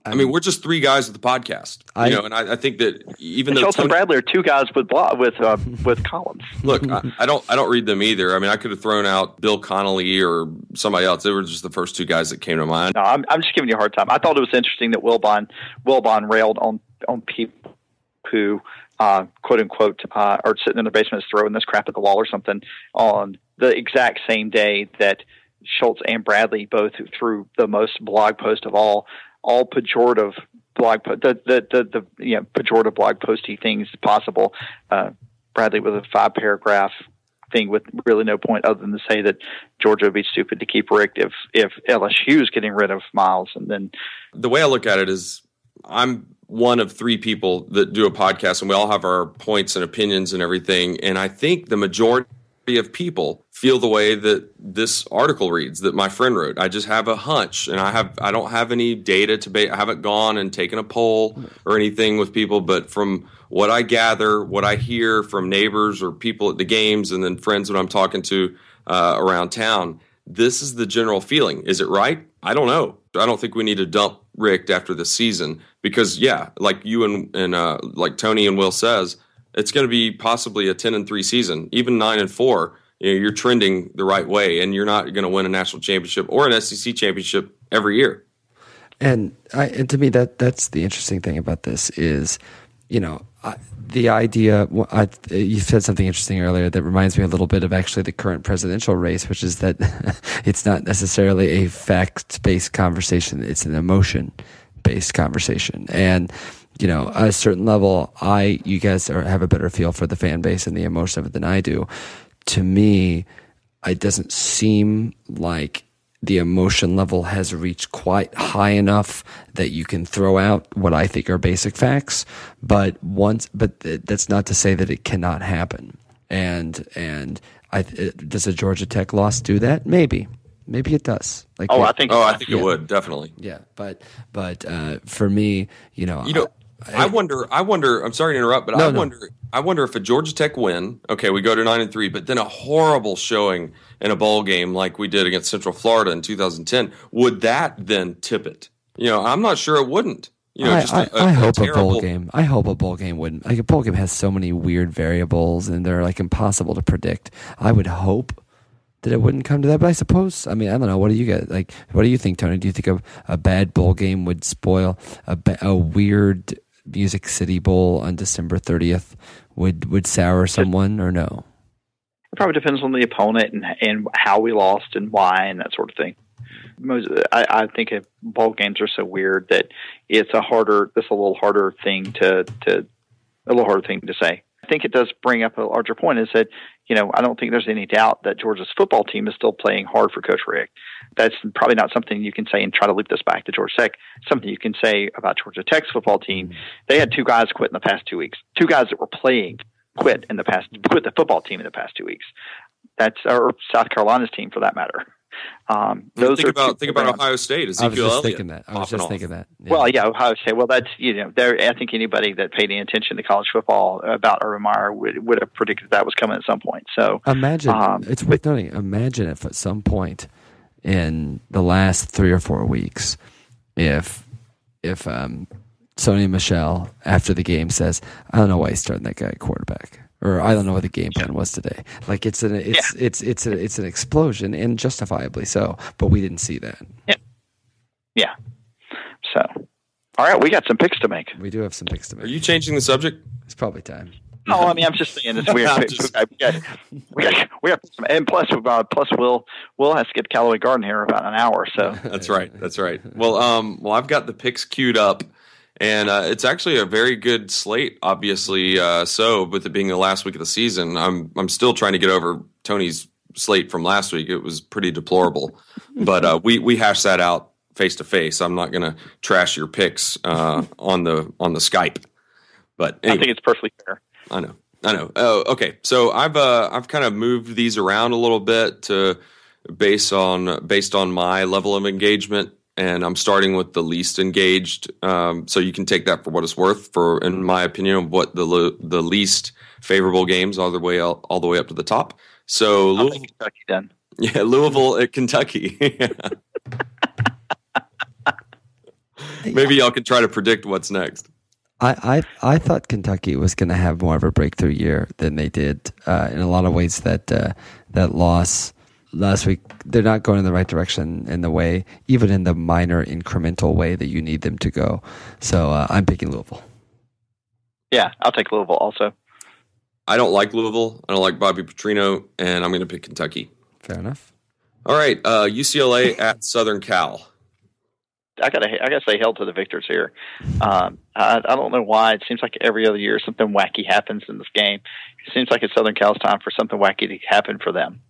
I, I mean, we're just three guys with the podcast, you know, and I, I, think that even though Shelton Bradley are two guys with with uh, with columns. Look, I, I, don't I don't read them either. I mean, I could have thrown out Bill Connolly or somebody else. They were just the first two guys that came to mind. No, I'm I'm just giving you a hard time. I thought it was interesting that Wilbon Wilbon railed on on people who uh, quote unquote uh, are sitting in the basement throwing this crap at the wall or something on the exact same day that Schultz and Bradley both threw the most blog post of all, all pejorative blog po- the, the the the you know pejorative blog posty things possible. Uh, Bradley with a five paragraph thing with really no point other than to say that Georgia would be stupid to keep Richt if if LSU is getting rid of Miles, and then the way I look at it is I'm one of three people that do a podcast, and we all have our points and opinions and everything. And I think the majority of people feel the way that this article reads that my friend wrote. I just have a hunch, and I have I don't have any data to. Ba- I haven't gone and taken a poll or anything with people, but from what I gather, what I hear from neighbors or people at the games, and then friends that I'm talking to uh, around town, this is the general feeling. Is it right? I don't know. I don't think we need to dump Richt after the season because, yeah, like you and, and uh, like Tony and Will says, it's going to be possibly a 10 and 3 season, even 9 and 4. You know, you're trending the right way, and you're not going to win a national championship or an SEC championship every year. And, I, and to me, that that's the interesting thing about this is, you know, I, the idea I, you said something interesting earlier that reminds me a little bit of actually the current presidential race which is that it's not necessarily a fact based conversation it's an emotion based conversation and you know a certain level i you guys are, have a better feel for the fan base and the emotion of it than i do to me it doesn't seem like the emotion level has reached quite high enough that you can throw out what I think are basic facts. But once, but that's not to say that it cannot happen. And and I, does a Georgia Tech loss do that? Maybe, maybe it does. Like, oh, I think, oh, I think yeah. it would definitely. Yeah, but but uh, for me, you know, you know, I, I, wonder. I wonder. I'm sorry to interrupt, but no, I wonder. I wonder if a Georgia Tech win. Okay, we go to nine and three, but then a horrible showing in a bowl game like we did against Central Florida in 2010, would that then tip it? You know, I'm not sure it wouldn't. You know, I, just a, I hope a, terrible... a bowl game. I hope a bowl game wouldn't. Like a bowl game has so many weird variables, and they're like impossible to predict. I would hope that it wouldn't come to that, but I suppose. I mean, I don't know. What do you get? Like, what do you think, Tony? Do you think a, a bad bowl game would spoil a, a weird Music City Bowl on December 30th? Would would sour someone or no? It probably depends on the opponent and and how we lost and why and that sort of thing. Most, I, I think ball games are so weird that it's a harder, it's a little harder thing to to a little harder thing to say. I think it does bring up a larger point. Is that you know I don't think there's any doubt that Georgia's football team is still playing hard for Coach Richt. That's probably not something you can say and try to loop this back to Georgia Tech. Something you can say about Georgia Tech's football team. Mm-hmm. They had two guys quit in the past two weeks. Two guys that were playing quit in the past quit the football team in the past two weeks. That's or South Carolina's team for that matter. Um, those think about think about Ohio State. Ezekiel I was just Elliott thinking that. I was just thinking that. Yeah. Well, yeah, Ohio State. Well, that's you know, there. I think anybody that paid any attention to college football about Urban Meyer would would have predicted that was coming at some point. So imagine um, it's worth noting. Imagine if at some point in the last three or four weeks, if if um, Sony Michel after the game says, "I don't know why he's starting that guy at quarterback." Or I don't know what the game plan was today. Like it's an it's yeah. it's it's a, it's an explosion and justifiably so, but we didn't see that. Yeah. Yeah. So, all right, we got some picks to make. We do have some picks to make. Are you changing the subject? It's probably time. No, I mean I'm just saying it's weird. just... we, got, we got we got some, and plus uh, plus Will Will has to get Callaway Garden here about an hour. So that's right. That's right. Well, um, well I've got the picks queued up and uh, it's actually a very good slate. Obviously, uh, so with it being the last week of the season, I'm I'm still trying to get over Tony's slate from last week. It was pretty deplorable, but uh, we we hashed that out face to face. I'm not going to trash your picks uh, on the on the Skype. But anyway, I think it's perfectly fair. I know, I know. Oh, okay. So I've uh, I've kind of moved these around a little bit to based on based on my level of engagement and I'm starting with the least engaged. Um, so you can take that for what it's worth. For in my opinion, what the the least favorable games all the way all, all the way up to the top. So Louisville, Kentucky then. Yeah, Louisville at Kentucky. Maybe y'all can try to predict what's next. I, I, I thought Kentucky was going to have more of a breakthrough year than they did. Uh, in a lot of ways, that uh, that loss last week they're not going in the right direction in the way, even in the minor incremental way that you need them to go. So uh, I'm picking Louisville. Yeah, I'll take Louisville also. I don't like Louisville. I don't like Bobby Petrino, and I'm going to pick Kentucky. Fair enough. All right, uh, UCLA at Southern Cal. I gotta, I gotta say, hell to the victors here. Um, I, I don't know why. It seems like every other year something wacky happens in this game. It seems like it's Southern Cal's time for something wacky to happen for them.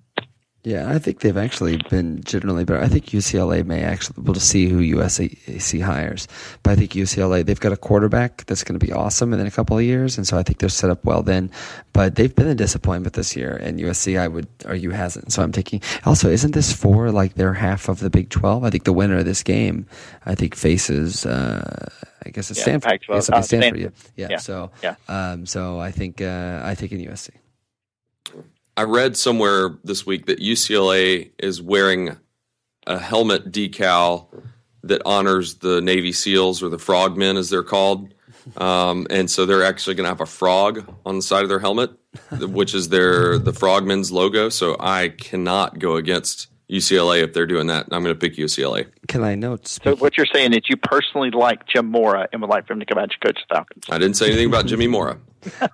Yeah, I think they've actually been generally better. I think UCLA may actually, we'll just see who USC hires. But I think UCLA, they've got a quarterback that's going to be awesome in a couple of years. And so I think they're set up well then. But they've been a disappointment this year. And USC, I would argue, hasn't. So I'm taking, also, isn't this for like their half of the Big 12? I think the winner of this game, I think faces, uh, I guess it's Yeah, Stanford. Pac-12. Yes, Uh, Stanford. Stanford. Yeah. yeah. Yeah. So, Yeah. um, so I think, uh, I think in USC. I read somewhere this week that UCLA is wearing a helmet decal that honors the Navy SEALs or the frogmen, as they're called. Um, and so they're actually going to have a frog on the side of their helmet, which is their the frogmen's logo. So I cannot go against UCLA if they're doing that. I'm going to pick UCLA. Can I note? So what you're saying is you personally like Jim Mora and would like for him to come out to coach the Falcons. I didn't say anything about Jimmy Mora.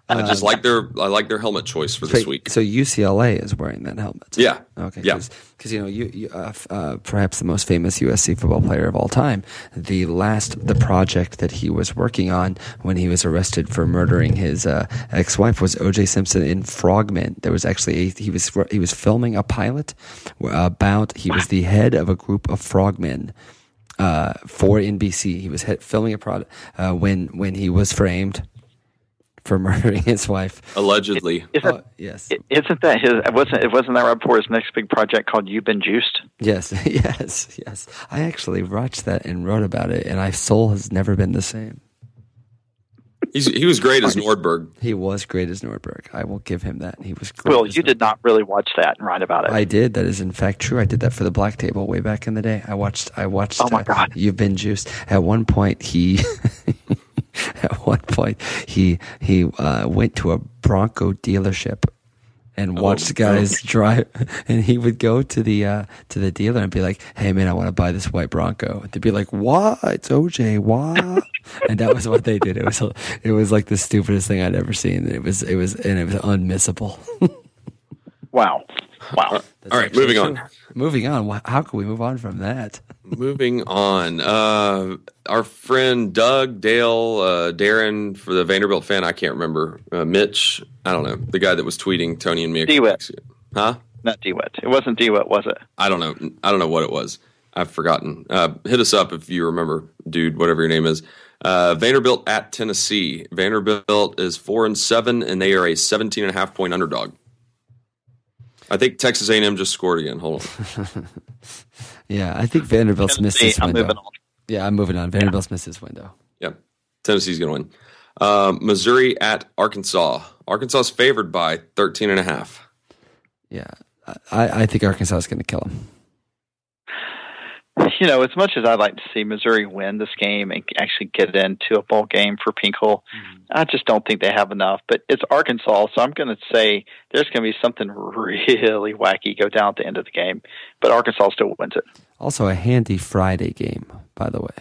I just like their I like their helmet choice for this so, week. so UCLA is wearing that helmet. Yeah. Okay. Yeah. Because you know, you, you uh, uh, perhaps the most famous USC football player of all time. The last, the project that he was working on when he was arrested for murdering his uh, ex-wife was O.J. Simpson in Frogmen. There was actually a, he was he was filming a pilot about he was the head of a group of frogmen. Uh, for NBC, he was filming a product uh, when when he was framed for murdering his wife. Allegedly. Isn't, Oh, yes, i- isn't that his? Wasn't it? Wasn't that right before his next big project called "You've Been Juiced"? Yes, yes, yes. I actually watched that and wrote about it, and my soul has never been the same. He's, he was great as Nordberg. He was great as Nordberg. I will give him that. He was great. Well, as you did not really watch that and write about it. I did. That is in fact true. I did that for the Black Table way back in the day. I watched. I watched. Oh my uh, God. You've been juiced. At one point, he. at one point, he he uh, went to a Bronco dealership. And watched guys drive, and he would go to the uh, to the dealer and be like, "Hey man, I want to buy this white Bronco." And they'd be like, "What? It's OJ? What?" and that was what they did. It was it was like the stupidest thing I'd ever seen. It was it was and it was unmissable. wow, wow. All right, moving on. Moving on. How can we move on from that? Moving on. Uh, our friend Doug, Dale, uh, Darren for the Vanderbilt fan, I can't remember. Uh, Mitch, I don't know. The guy that was tweeting Tony and me. a couple DeWitt. Huh? Not DeWitt. It wasn't DeWitt, was it? I don't know. I don't know what it was. I've forgotten. Uh, hit us up if you remember, dude, whatever your name is. Uh, Vanderbilt at Tennessee. Vanderbilt is four and seven, and they are a 17 and a half point underdog. I think Texas A&M just scored again. Hold on. Yeah, I think Vanderbilt's missed Tennessee, this I'm window. moving on. Yeah, I'm moving on. Vanderbilt's missed this window. Yeah, Tennessee's going to win. Uh, Missouri at Arkansas. Arkansas is favored by 13 and a half. Yeah, I, I think Arkansas is going to kill him. You know, as much as I'd like to see Missouri win this game and actually get into a bowl game for Pinkel, mm-hmm. I just don't think they have enough. But it's Arkansas, so I'm going to say there's going to be something really wacky go down at the end of the game. But Arkansas still wins it. Also, a handy Friday game, by the way.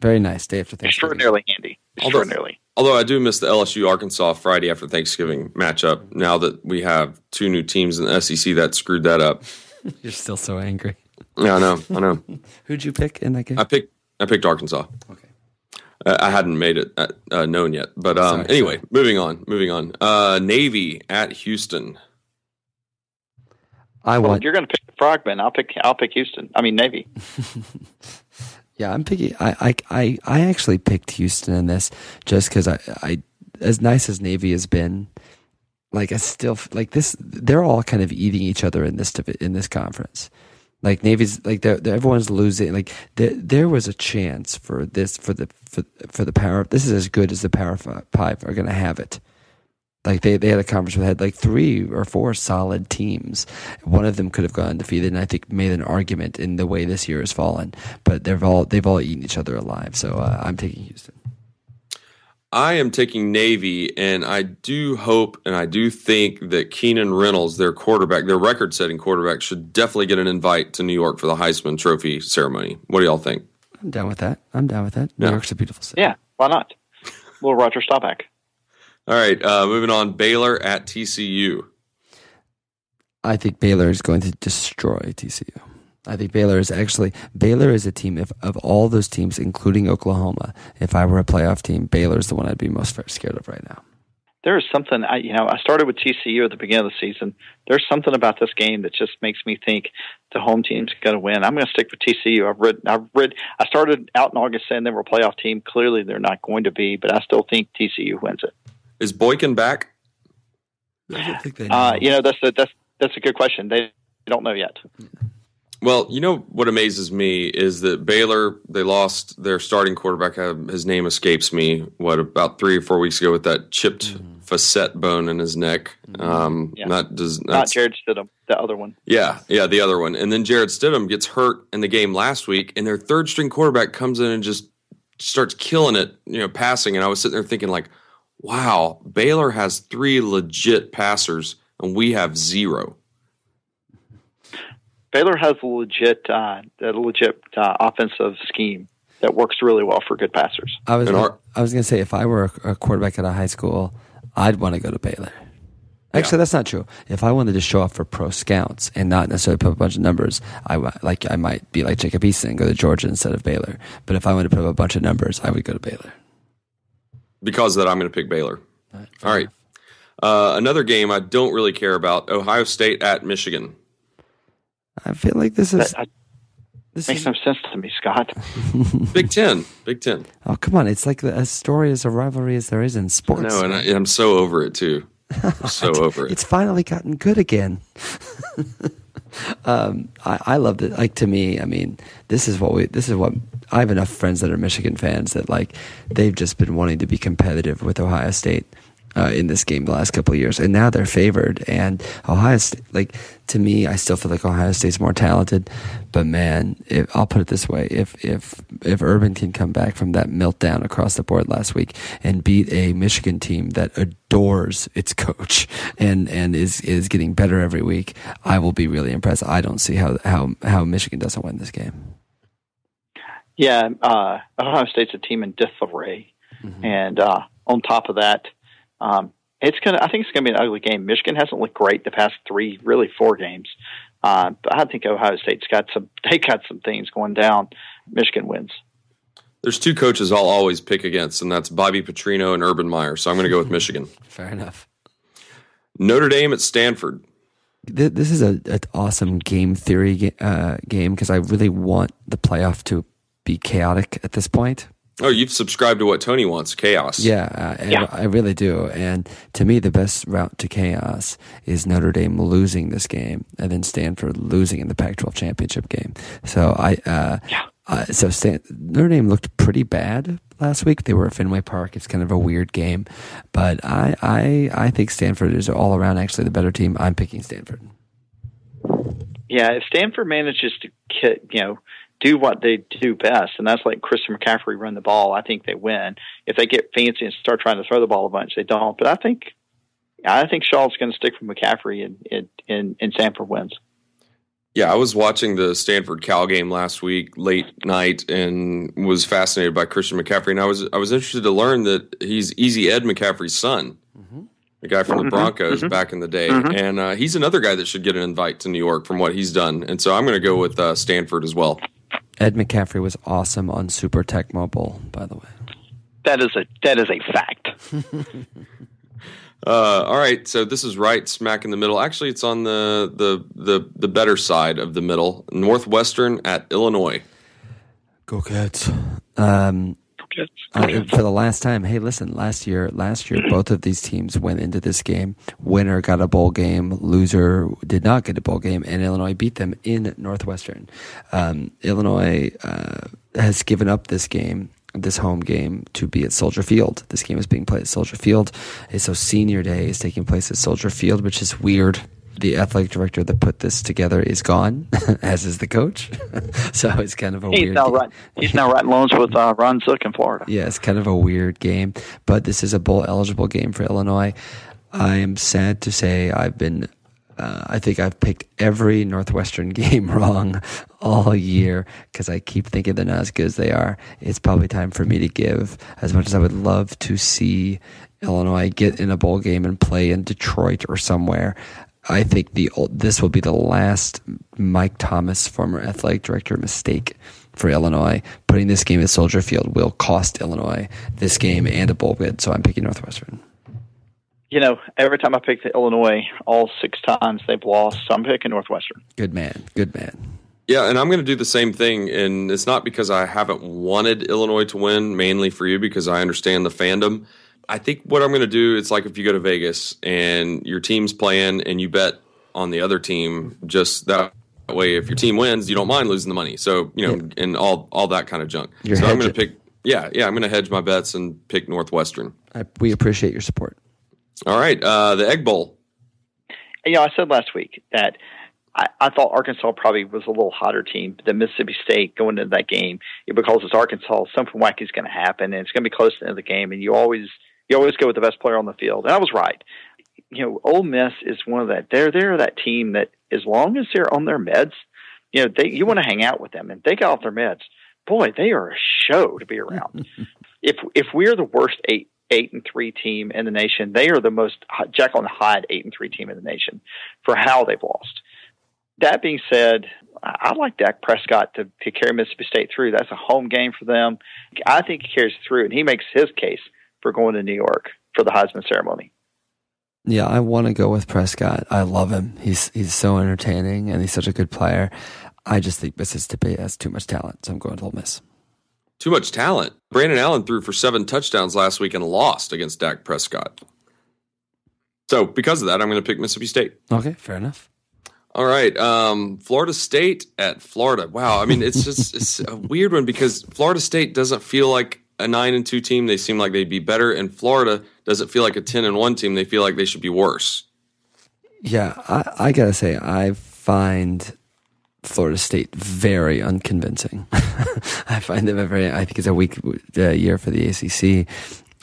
Very nice day after Thanksgiving. Extraordinarily handy. Although- Extraordinarily. Although I do miss the LSU Arkansas Friday after Thanksgiving matchup. Now that we have two new teams in the SEC that screwed that up. You're still so angry. Yeah, I know. I know. Who'd you pick in that game? I picked. I picked Arkansas. Okay. Uh, I hadn't made it uh, uh, known yet, but um, Sorry, anyway, sorry. moving on. Moving on. Uh, Navy at Houston. I Well, want. you're going to pick the Frogman. I'll pick. I'll pick Houston. I mean Navy. Yeah, I'm picking. I, I, I, I actually picked Houston in this just because I, I, as nice as Navy has been, like I still like this. They're all kind of eating each other in this in this conference. Like Navy's, like they're, they're- everyone's losing. Like there, there was a chance for this for the for, for the power. This is as good as the Power Fi- Five are going to have it. Like they, they had a conference that had like three or four solid teams. One of them could have gone undefeated, and I think made an argument in the way this year has fallen. But they've all they've all eaten each other alive. So uh, I'm taking Houston. I am taking Navy, and I do hope and I do think that Keenan Reynolds, their quarterback, their record-setting quarterback, should definitely get an invite to New York for the Heisman Trophy ceremony. What do y'all think? I'm down with that. I'm down with that. New Yeah. York's a beautiful city. Yeah, why not? Little Roger Staubach. All right, uh, moving on. Baylor at TCU. I think Baylor is going to destroy TCU. I think Baylor is actually Baylor is a team if, of all those teams, including Oklahoma. If I were a playoff team, Baylor is the one I'd be most scared of right now. there is something I you know I started with TCU at the beginning of the season. There's something about this game that just makes me think the home team's going to win. I'm going to stick with TCU. I've read I've read I started out in August saying they were a playoff team. Clearly they're not going to be, but I still think TCU wins it. Is Boykin back? I don't think they know. Uh, you know that's a, that's that's a good question. They don't know yet. Well, you know what amazes me is that Baylor they lost their starting quarterback. uh, His name escapes me. What about three or four weeks ago with that chipped facet bone in his neck? Um, Yeah. That does Not Jarrett Stidham, the other one. Yeah, yeah, the other one. And then Jarrett Stidham gets hurt in the game last week, and their third string quarterback comes in and just starts killing it, you know, passing. And I was sitting there thinking, like, wow, Baylor has three legit passers, and we have zero. Baylor has a legit uh, a legit uh, offensive scheme that works really well for good passers. I was gonna, our- I was going to say if I were a, a quarterback at a high school, I'd want to go to Baylor. Actually, that's not true. If I wanted to show up for pro scouts and not necessarily put up a bunch of numbers, I like I might be like Jacob Eason and go to Georgia instead of Baylor. But if I wanted to put up a bunch of numbers, I would go to Baylor. Because of that, I'm going to pick Baylor. All right. Uh, another game I don't really care about Ohio State at Michigan. I feel like this is That, uh, this makes is no sense to me, Scott. Big Ten. Big Ten. oh come on! It's like the, as story as a rivalry as there is in sports. No, and I, I'm so over it, too. I'm so over it. It's finally gotten good again. um, I, I loved it. Like to me, I mean, this is what we. This is what I have enough friends that are Michigan fans that like they've just been wanting to be competitive with Ohio State. Uh, in this game the last couple of years, and now they're favored. And Ohio State, like to me, I still feel like Ohio State's more talented. But man, if, I'll put it this way: if if if Urban can come back from that meltdown across the board last week and beat a Michigan team that adores its coach and and is is getting better every week, I will be really impressed. I don't see how how how Michigan doesn't win this game. Yeah, uh, Ohio State's a team in disarray, and uh, on top of that, um, it's gonna. I think it's gonna be an ugly game. Michigan hasn't looked great the past three, really four games. Uh, but I think Ohio State's got some. They got some things going down. Michigan wins. There's two coaches I'll always pick against, and that's Bobby Petrino and Urban Meyer. So I'm going to go with Michigan. Fair enough. Notre Dame at Stanford. This is a an awesome game theory uh, game because I really want the playoff to be chaotic at this point. Oh, you've subscribed to what Tony wants chaos. Yeah, uh, Yeah. I really do. And to me, the best route to chaos is Notre Dame losing this game and then Stanford losing in the Pac-12 championship game. So I, uh, Yeah. uh, so Stan- Notre Dame looked pretty bad last week. They were at Fenway Park. It's kind of a weird game, but I, I, I think Stanford is all around actually the better team. I'm picking Stanford. Yeah, if Stanford manages to you know do what they do best, and that's like Christian McCaffrey run the ball, I think they win. If they get fancy and start trying to throw the ball a bunch, they don't. But I think I think Shaw's going to stick with McCaffrey, and and, and, and Stanford wins. Yeah, I was watching the Stanford Cal game last week late night and was fascinated by Christian McCaffrey. And I was I was interested to learn that he's Easy Ed McCaffrey's son, the guy from the Broncos back in the day. And uh, he's another guy that should get an invite to New York from what he's done. And so I'm going to go with uh, Stanford as well. Ed McCaffrey was awesome on Super Tech Mobile, by the way. That is a that is a fact. Uh, all right, so this is right smack in the middle. Actually, it's on the the the the better side of the middle. Northwestern at Illinois. Go Cats. Um, uh, for the last time, hey, listen. Last year, last year, both of these teams went into this game. Winner got a bowl game. Loser did not get a bowl game, and Illinois beat them in Northwestern. Um, Illinois uh, has given up this game, this home game, to be at Soldier Field. This game is being played at Soldier Field. And so Senior Day is taking place at Soldier Field, which is weird. The athletic director that put this together is gone, as is the coach. so it's kind of a He's weird. now he's now writing loans with uh, Ron Zook in Florida. Yeah, it's kind of a weird game, but this is a bowl eligible game for Illinois. I am sad to say I've been. Uh, I think I've picked every Northwestern game wrong all year because I keep thinking they're not as good as they are. It's probably time for me to give. As much as I would love to see Illinois get in a bowl game and play in Detroit or somewhere, I think the this will be the last Mike Thomas, former athletic director, mistake for Illinois. Putting this game at Soldier Field will cost Illinois this game and a bowl bid. So I'm picking Northwestern. You know, every time I pick the Illinois, all six times they've lost. So I'm picking Northwestern. Good man. Good man. Yeah, and I'm going to do the same thing. And it's not because I haven't wanted Illinois to win, mainly for you, because I understand the fandom. I think what I'm going to do, it's like if you go to Vegas and your team's playing and you bet on the other team, just that way, if your team wins, you don't mind losing the money. So, you know, yeah. and all, all that kind of junk. You're so I'm going to pick, yeah, yeah, I'm going to hedge my bets and pick Northwestern. I, we appreciate your support. All right. Uh, the Egg Bowl. You know, I said last week that I, I thought Arkansas probably was a little hotter team than Mississippi State going into that game because it's Arkansas. Something wacky is going to happen, and it's going to be close to the end of the game. And you always you always go with the best player on the field. And I was right. You know, Ole Miss is one of that. They're they're that team that as long as they're on their meds, you know, they you want to hang out with them, and they get off their meds. Boy, they are a show to be around. if if we're the worst eight eight and three team in the nation, they are the most Jekyll and Hyde eight and three team in the nation for how they've lost. That being said, I like Dak Prescott to, to carry Mississippi State through. That's a home game for them. I think he carries through, and he makes his case for going to New York for the Heisman ceremony. Yeah, I want to go with Prescott. I love him. He's he's so entertaining, and he's such a good player. I just think Mississippi has too much talent, so I'm going to Ole Miss. Too much talent. Brandon Allen threw for seven touchdowns last week and lost against Dak Prescott. So because of that, I'm going to pick Mississippi State. Okay, fair enough. All right, um, Florida State at Florida. Wow, I mean it's just it's a weird one because Florida State doesn't feel like a nine and two team. They seem like they'd be better, and Florida doesn't feel like a ten and one team. They feel like they should be worse. Yeah, I, I gotta say, I find Florida State very unconvincing. I find them a very. I think it's a weak uh, year for the ACC,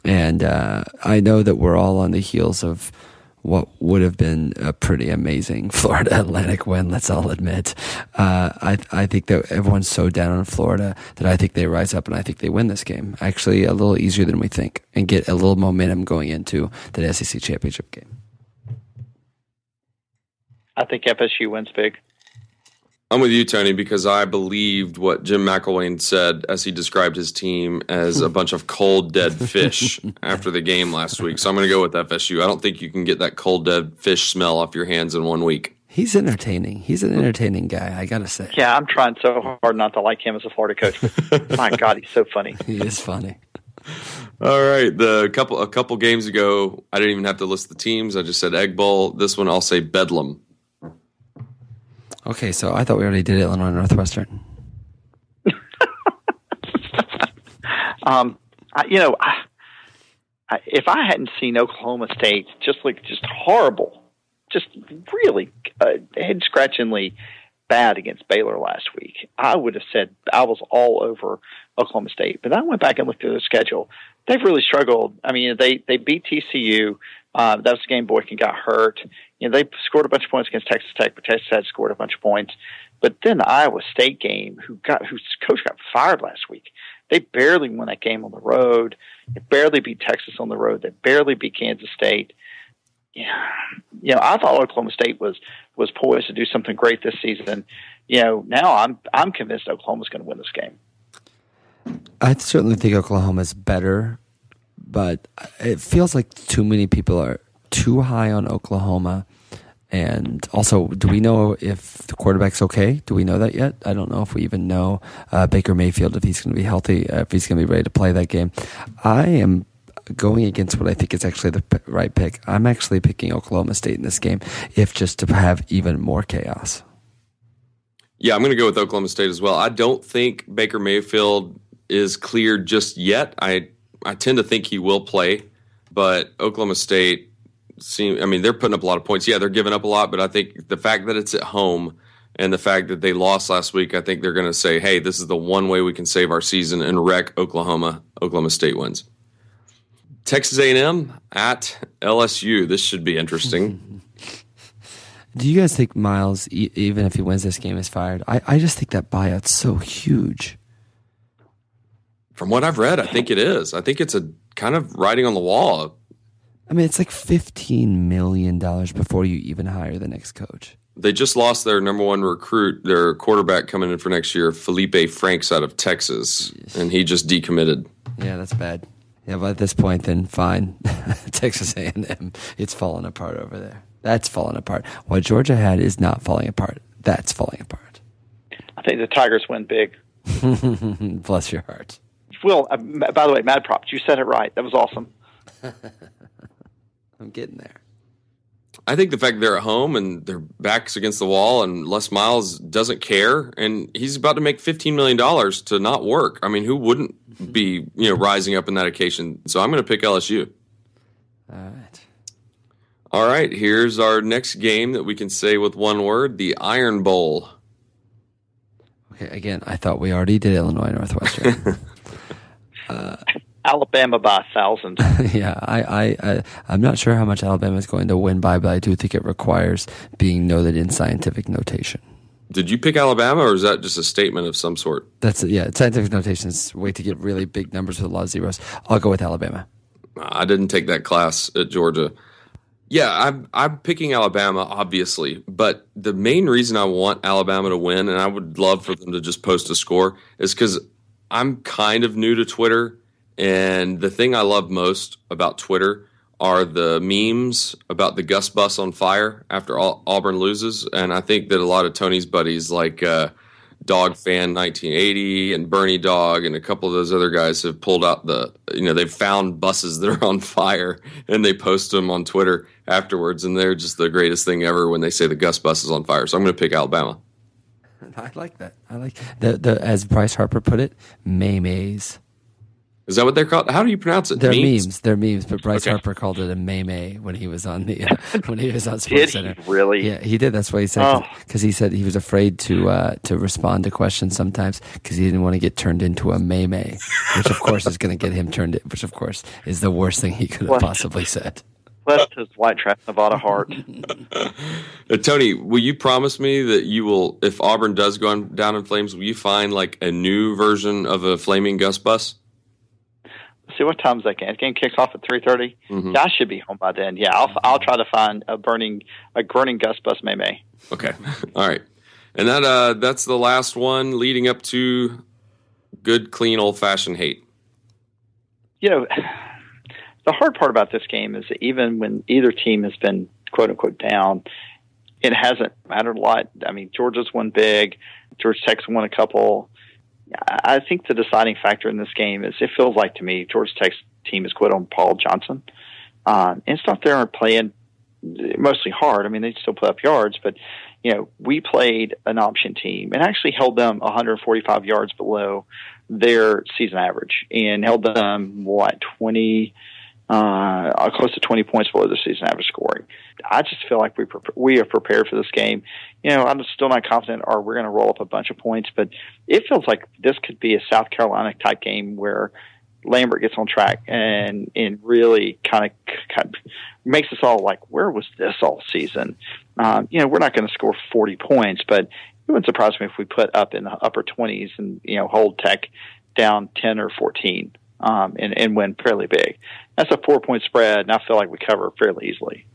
and uh, I know that we're all on the heels of what would have been a pretty amazing Florida Atlantic win. Let's all admit. Uh, I I think that everyone's so down on Florida that I think they rise up and I think they win this game. Actually, a little easier than we think, and get a little momentum going into the SEC championship game. I think FSU wins big. I'm with you, Tony, because I believed what Jim McElwain said as he described his team as a bunch of cold, dead fish after the game last week. So I'm going to go with FSU. I don't think you can get that cold, dead fish smell off your hands in one week. He's entertaining. He's an entertaining guy, I got to say. Yeah, I'm trying so hard not to like him as a Florida coach. my God, he's so funny. He is funny. All right, the couple a couple games ago, I didn't even have to list the teams. I just said Egg Bowl. This one, I'll say Bedlam. Okay, so I thought we already did Illinois Northwestern. um, I, you know, I, I, if I hadn't seen Oklahoma State just like just horrible, just really uh, head scratchingly bad against Baylor last week, I would have said I was all over Oklahoma State. But I went back and looked at their schedule. They've really struggled. I mean, they they beat TCU. Uh, that was the game Boykin got hurt. You know, they scored a bunch of points against Texas Tech, but Texas had scored a bunch of points. But then the Iowa State game, who got whose coach got fired last week, they barely won that game on the road. They barely beat Texas on the road. They barely beat Kansas State. Yeah, you know, I thought Oklahoma State was was poised to do something great this season. You know, now I'm I'm convinced Oklahoma's going to win this game. I certainly think Oklahoma's better but it feels like too many people are too high on Oklahoma. And also, do we know if the quarterback's okay? Do we know that yet? I don't know if we even know uh, Baker Mayfield if he's going to be healthy, uh, if he's going to be ready to play that game. I am going against what I think is actually the right pick. I'm actually picking Oklahoma State in this game, if just to have even more chaos. Yeah, I'm going to go with Oklahoma State as well. I don't think Baker Mayfield is cleared just yet. I I tend to think he will play, but Oklahoma State seem. I mean, they're putting up a lot of points. Yeah, they're giving up a lot, but I think the fact that it's at home and the fact that they lost last week, I think they're going to say, "Hey, this is the one way we can save our season and wreck Oklahoma." Oklahoma State wins. Texas A&M at LSU. This should be interesting. Do you guys think Miles, even if he wins this game, is fired? I, I just think that buyout's so huge. From what I've read, I think it is. I think it's a kind of writing on the wall. I mean, it's like fifteen million dollars before you even hire the next coach. They just lost their number one recruit, their quarterback coming in for next year, Feleipe Franks out of Texas, and he just decommitted. Yeah, that's bad. Yeah, but at this point, then fine. Texas A&M, it's falling apart over there. That's falling apart. What Georgia had is not falling apart. That's falling apart. I think the Tigers win big. Bless your heart. Will, uh, by the way, Mad Props, you said it right. That was awesome. I'm getting there. I think the fact they're at home and their backs against the wall and Les Miles doesn't care and he's about to make $15 million to not work. I mean, who wouldn't be, you know, rising up in that occasion? So I'm going to pick LSU. All right. All right, here's our next game that we can say with one word, the Iron Bowl. Okay, again, I thought we already did Illinois Northwestern. uh, Alabama by a thousand. yeah, I, I, I, I'm not sure how much Alabama is going to win by, but I do think it requires being noted in scientific notation. Did you pick Alabama, or is that just a statement of some sort? That's yeah. Scientific notation is a way to get really big numbers with a lot of zeros. I'll go with Alabama. Uh, I didn't take that class at Georgia. Yeah, I'm I'm picking Alabama, obviously, but the main reason I want Alabama to win, and I would love for them to just post a score, is because I'm kind of new to Twitter and the thing I love most about Twitter are the memes about the Gus bus on fire after Auburn loses. And I think that a lot of Tony's buddies, like uh, Dog Fan 1980 and Bernie Dog and a couple of those other guys, have pulled out the, you know, they've found buses that are on fire and they post them on Twitter afterwards. And they're just the greatest thing ever when they say the Gus bus is on fire. So I'm going to pick Alabama. I like that. I like the, the as Bryce Harper put it, May Mays. Is that what they're called? How do you pronounce it? They're memes. memes. They're memes. But Bryce okay. Harper called it a May when he was on the uh, when he was on Sports Center. really? Yeah, he did. That's why he said because oh. he said he was afraid to uh, to respond to questions sometimes because he didn't want to get turned into a May which of course is going to get him turned. In, which of course is the worst thing he could have possibly said. Bless his white trash Nevada heart. uh, Tony, will you promise me that you will, if Auburn does go on, down in flames, will you find like a new version of a flaming Gus bus? See what time's that game? The game kicks off at three thirty. mm mm-hmm. Yeah, I should be home by then. Yeah, I'll I'll try to find a burning a burning Gus bus May May. Okay, all right, and that uh that's the last one leading up to good, clean, old fashioned hate. You know, the hard part about this game is that even when either team has been quote unquote down, it hasn't mattered a lot. I mean, Georgia's won big, Georgia Tech's won a couple. I think the deciding factor in this game is it feels like to me Georgia Tech's team is quit on Paul Johnson. Um, and it's not they aren't playing mostly hard. I mean, they still put up yards, but you know, we played an option team and actually held them 145 yards below their season average and held them what 20 uh, close to 20 points below the season average scoring. I just feel like we pre- we are prepared for this game. You know, I'm still not confident or we're going to roll up a bunch of points, but it feels like this could be a South Carolina type game where Lambert gets on track and and really kind of, kind of makes us all like, where was this all season? Um, you know, we're not going to score 40 points, but it wouldn't surprise me if we put up in the upper 20s and you know hold Tech down 10 or 14 um, and, and win fairly big. That's a four point spread, and I feel like we cover fairly easily.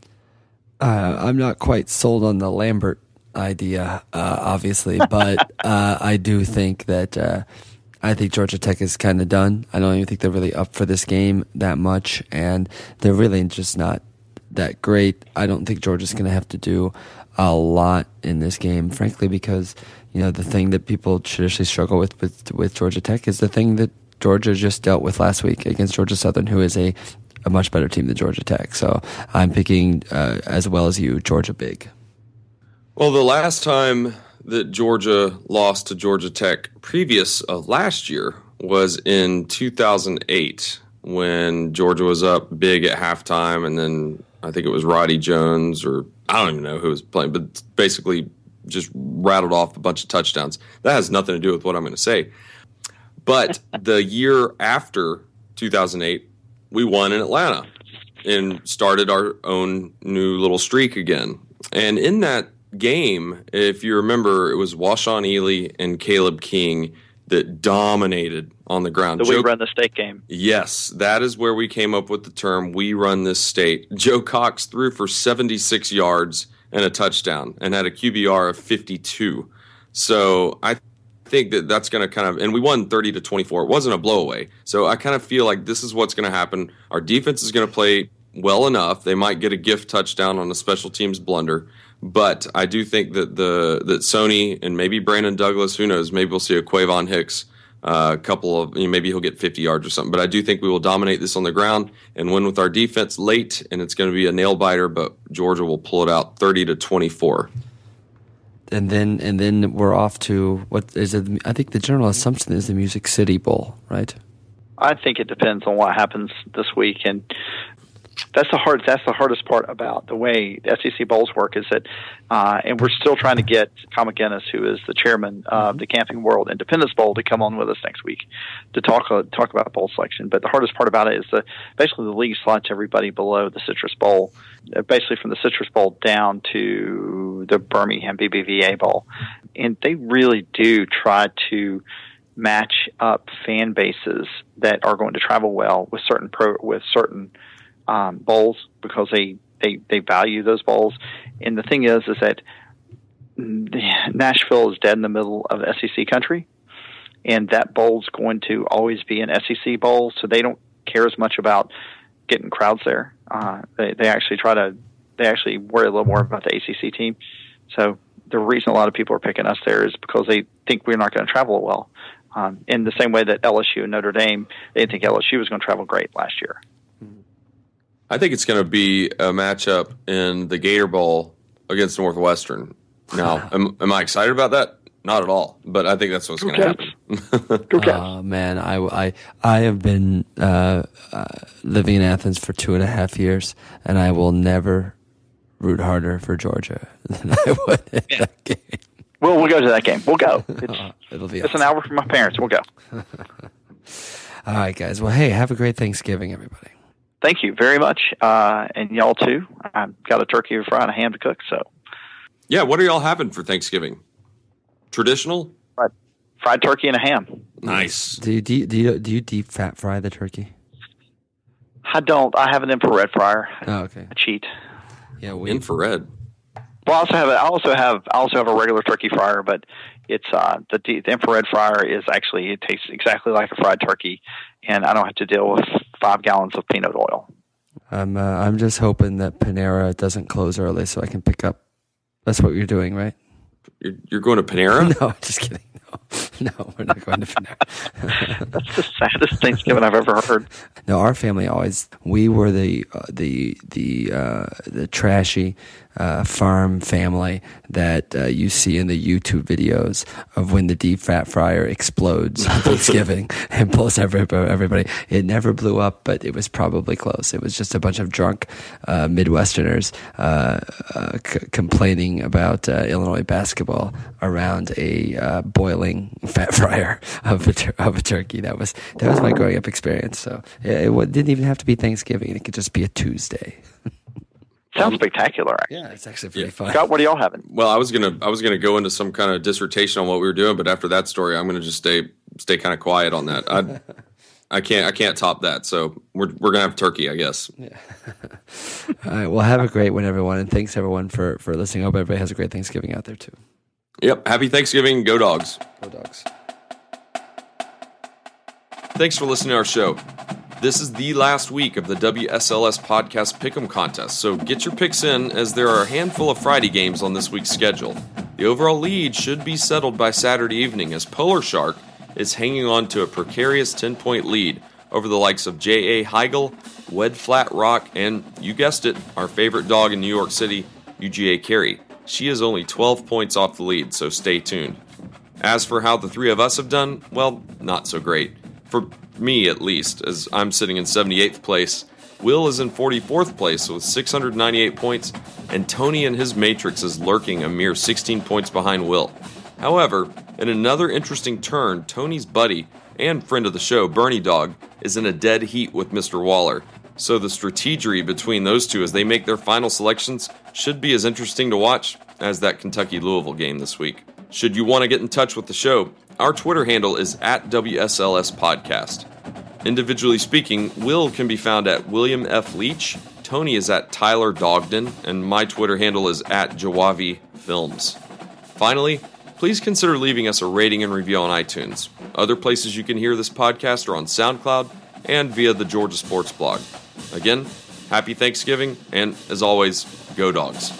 Uh, I'm not quite sold on the Lambert idea, uh, obviously, but uh, I do think that uh, I think Georgia Tech is kind of done. I don't even think they're really up for this game that much, and they're really just not that great. I don't think Georgia's going to have to do a lot in this game, frankly, because you know the thing that people traditionally struggle with with with Georgia Tech is the thing that Georgia just dealt with last week against Georgia Southern, who is a, a much better team than Georgia Tech. So I'm picking, uh, as well as you, Georgia big. Well, the last time that Georgia lost to Georgia Tech previous of last year was in 2008 when Georgia was up big at halftime, and then I think it was Roddy Jones or I don't even know who was playing, but basically just rattled off a bunch of touchdowns. That has nothing to do with what I'm going to say. But the year after 2008, we won in Atlanta and started our own new little streak again. And in that game, if you remember, it was Washaun Ealey and Caleb King that dominated on the ground. The Joe, we run the state game. Yes, that is where we came up with the term "we run this state." Joe Cox threw for 76 yards and a touchdown, and had a QBR of 52. So I think that that's going to kind of, and we won 30 to 24. It wasn't a blowaway. So I kind of feel like this is what's going to happen. Our defense is going to play well enough. They might get a gift touchdown on a special teams blunder. But I do think that the that Sony and maybe Brendan Douglas, who knows, maybe we'll see a Quayvon Hicks, uh, a couple of you know, maybe he'll get 50 yards or something. But I do think we will dominate this on the ground and win with our defense late, and it's going to be a nail biter. But Georgia will pull it out 30 to 24 and then and then we're off to what is it? I think the general assumption is the Music City Bowl, right? I think it depends on what happens this week, and that's the hard. That's the hardest part about the way SEC bowls work is that, uh, and we're still trying to get Tom McGinnis, who is the chairman of the Camping World Independence Bowl, to come on with us next week to talk uh, talk about bowl selection. But the hardest part about it is that basically the league slots everybody below the Citrus Bowl, uh, basically from the Citrus Bowl down to the Birmingham BBVA Bowl, and they really do try to match up fan bases that are going to travel well with certain pro with certain um, bowls because they, they, they value those bowls. And the thing is, is that Nashville is dead in the middle of SEC country, and that bowl's going to always be an SEC bowl, so they don't care as much about getting crowds there. Uh, they, they actually try to, they actually worry a little more about the ACC team. So the reason a lot of people are picking us there is because they think we're not going to travel well. Um, in the same way that LSU and Notre Dame, they didn't think LSU was going to travel great last year. I think it's going to be a matchup in the Gator Bowl against Northwestern. Now, am, am I excited about that? Not at all. But I think that's what's going to happen. oh man, I, I, I have been uh, uh, living in Athens for two and a half years, and I will never root harder for Georgia than I would in yeah. that game. Well, we'll go to that game. We'll go. It's, uh, It'll be. It's awesome. an hour from my parents. We'll go. all right, guys. Well, hey, have a great Thanksgiving, everybody thank you very much, uh, and y'all too. I've got a turkey to fry and a ham to cook. So, yeah, what are y'all having for Thanksgiving? Traditional? Fried, fried turkey and a ham. Nice. Do you, do you, do you do you deep fat fry the turkey? I don't. I have an infrared fryer. Oh, okay. I cheat. Yeah, we, infrared. Well, I also have a, I also have I also have a regular turkey fryer, but it's uh, the, the infrared fryer is actually it tastes exactly like a fried turkey, and I don't have to deal with five gallons of peanut oil. I'm uh, I'm just hoping that Panera doesn't close early so I can pick up. That's what you're doing, right? You're, you're going to Panera? No, just kidding. No, no, we're not going to Panera. That's the saddest Thanksgiving I've ever heard. No, our family always we were the uh, the the uh, the trashy uh, farm family that uh, you see in the YouTube videos of when the deep fat fryer explodes on Thanksgiving and blows everybody, everybody. It never blew up, but it was probably close. It was just a bunch of drunk uh, Midwesterners uh, uh, c- complaining about uh, Illinois basketball around a boiling fat fryer of a, tur- of a turkey. That was that was my growing up experience. So it, it didn't even have to be Thanksgiving; it could just be a Tuesday. Sounds um, spectacular. Yeah, it's actually pretty yeah. fun. Scott, what are y'all having? Well, I was gonna I was gonna go into some kind of dissertation on what we were doing, but after that story, I'm gonna just stay stay kind of quiet on that. I I can't I can't top that. So we're we're gonna have turkey, I guess. Yeah. All right. Well, have a great one, everyone, and thanks everyone for for listening. I hope everybody has a great Thanksgiving out there too. Yep. Happy Thanksgiving. Go dogs. Go dogs. Thanks for listening to our show. This is the last week of the WSLS Podcast Pick'em Contest, so get your picks in as there are a handful of Friday games on this week's schedule. The overall lead should be settled by Saturday evening as Polar Shark is hanging on to a precarious 10 point lead over the likes of J.A. Heigel, Wed Flat Rock, and you guessed it, our favorite dog in New York City, UGA Carey. She is only 12 points off the lead, so stay tuned. As for how the three of us have done, well, not so great. For me at least, as I'm sitting in 78th place. Will is in 44th place with 698 points, and Tony and his Matrix is lurking a mere 16 points behind Will. However, in another interesting turn, Tony's buddy and friend of the show, Bernie Dog, is in a dead heat with Mr. Waller. So the strategery between those two as they make their final selections should be as interesting to watch as that Kentucky Louisville game this week. Should you want to get in touch with the show, our Twitter handle is at WSLS Podcast. Individually speaking, Will can be found at William F. Leach, Tony is at Tyler Dogden, and my Twitter handle is at Jawavi Films. Finally, please consider leaving us a rating and review on iTunes. Other places you can hear this podcast are on SoundCloud and via the Georgia Sports blog. Again, happy Thanksgiving, and as always, go dogs.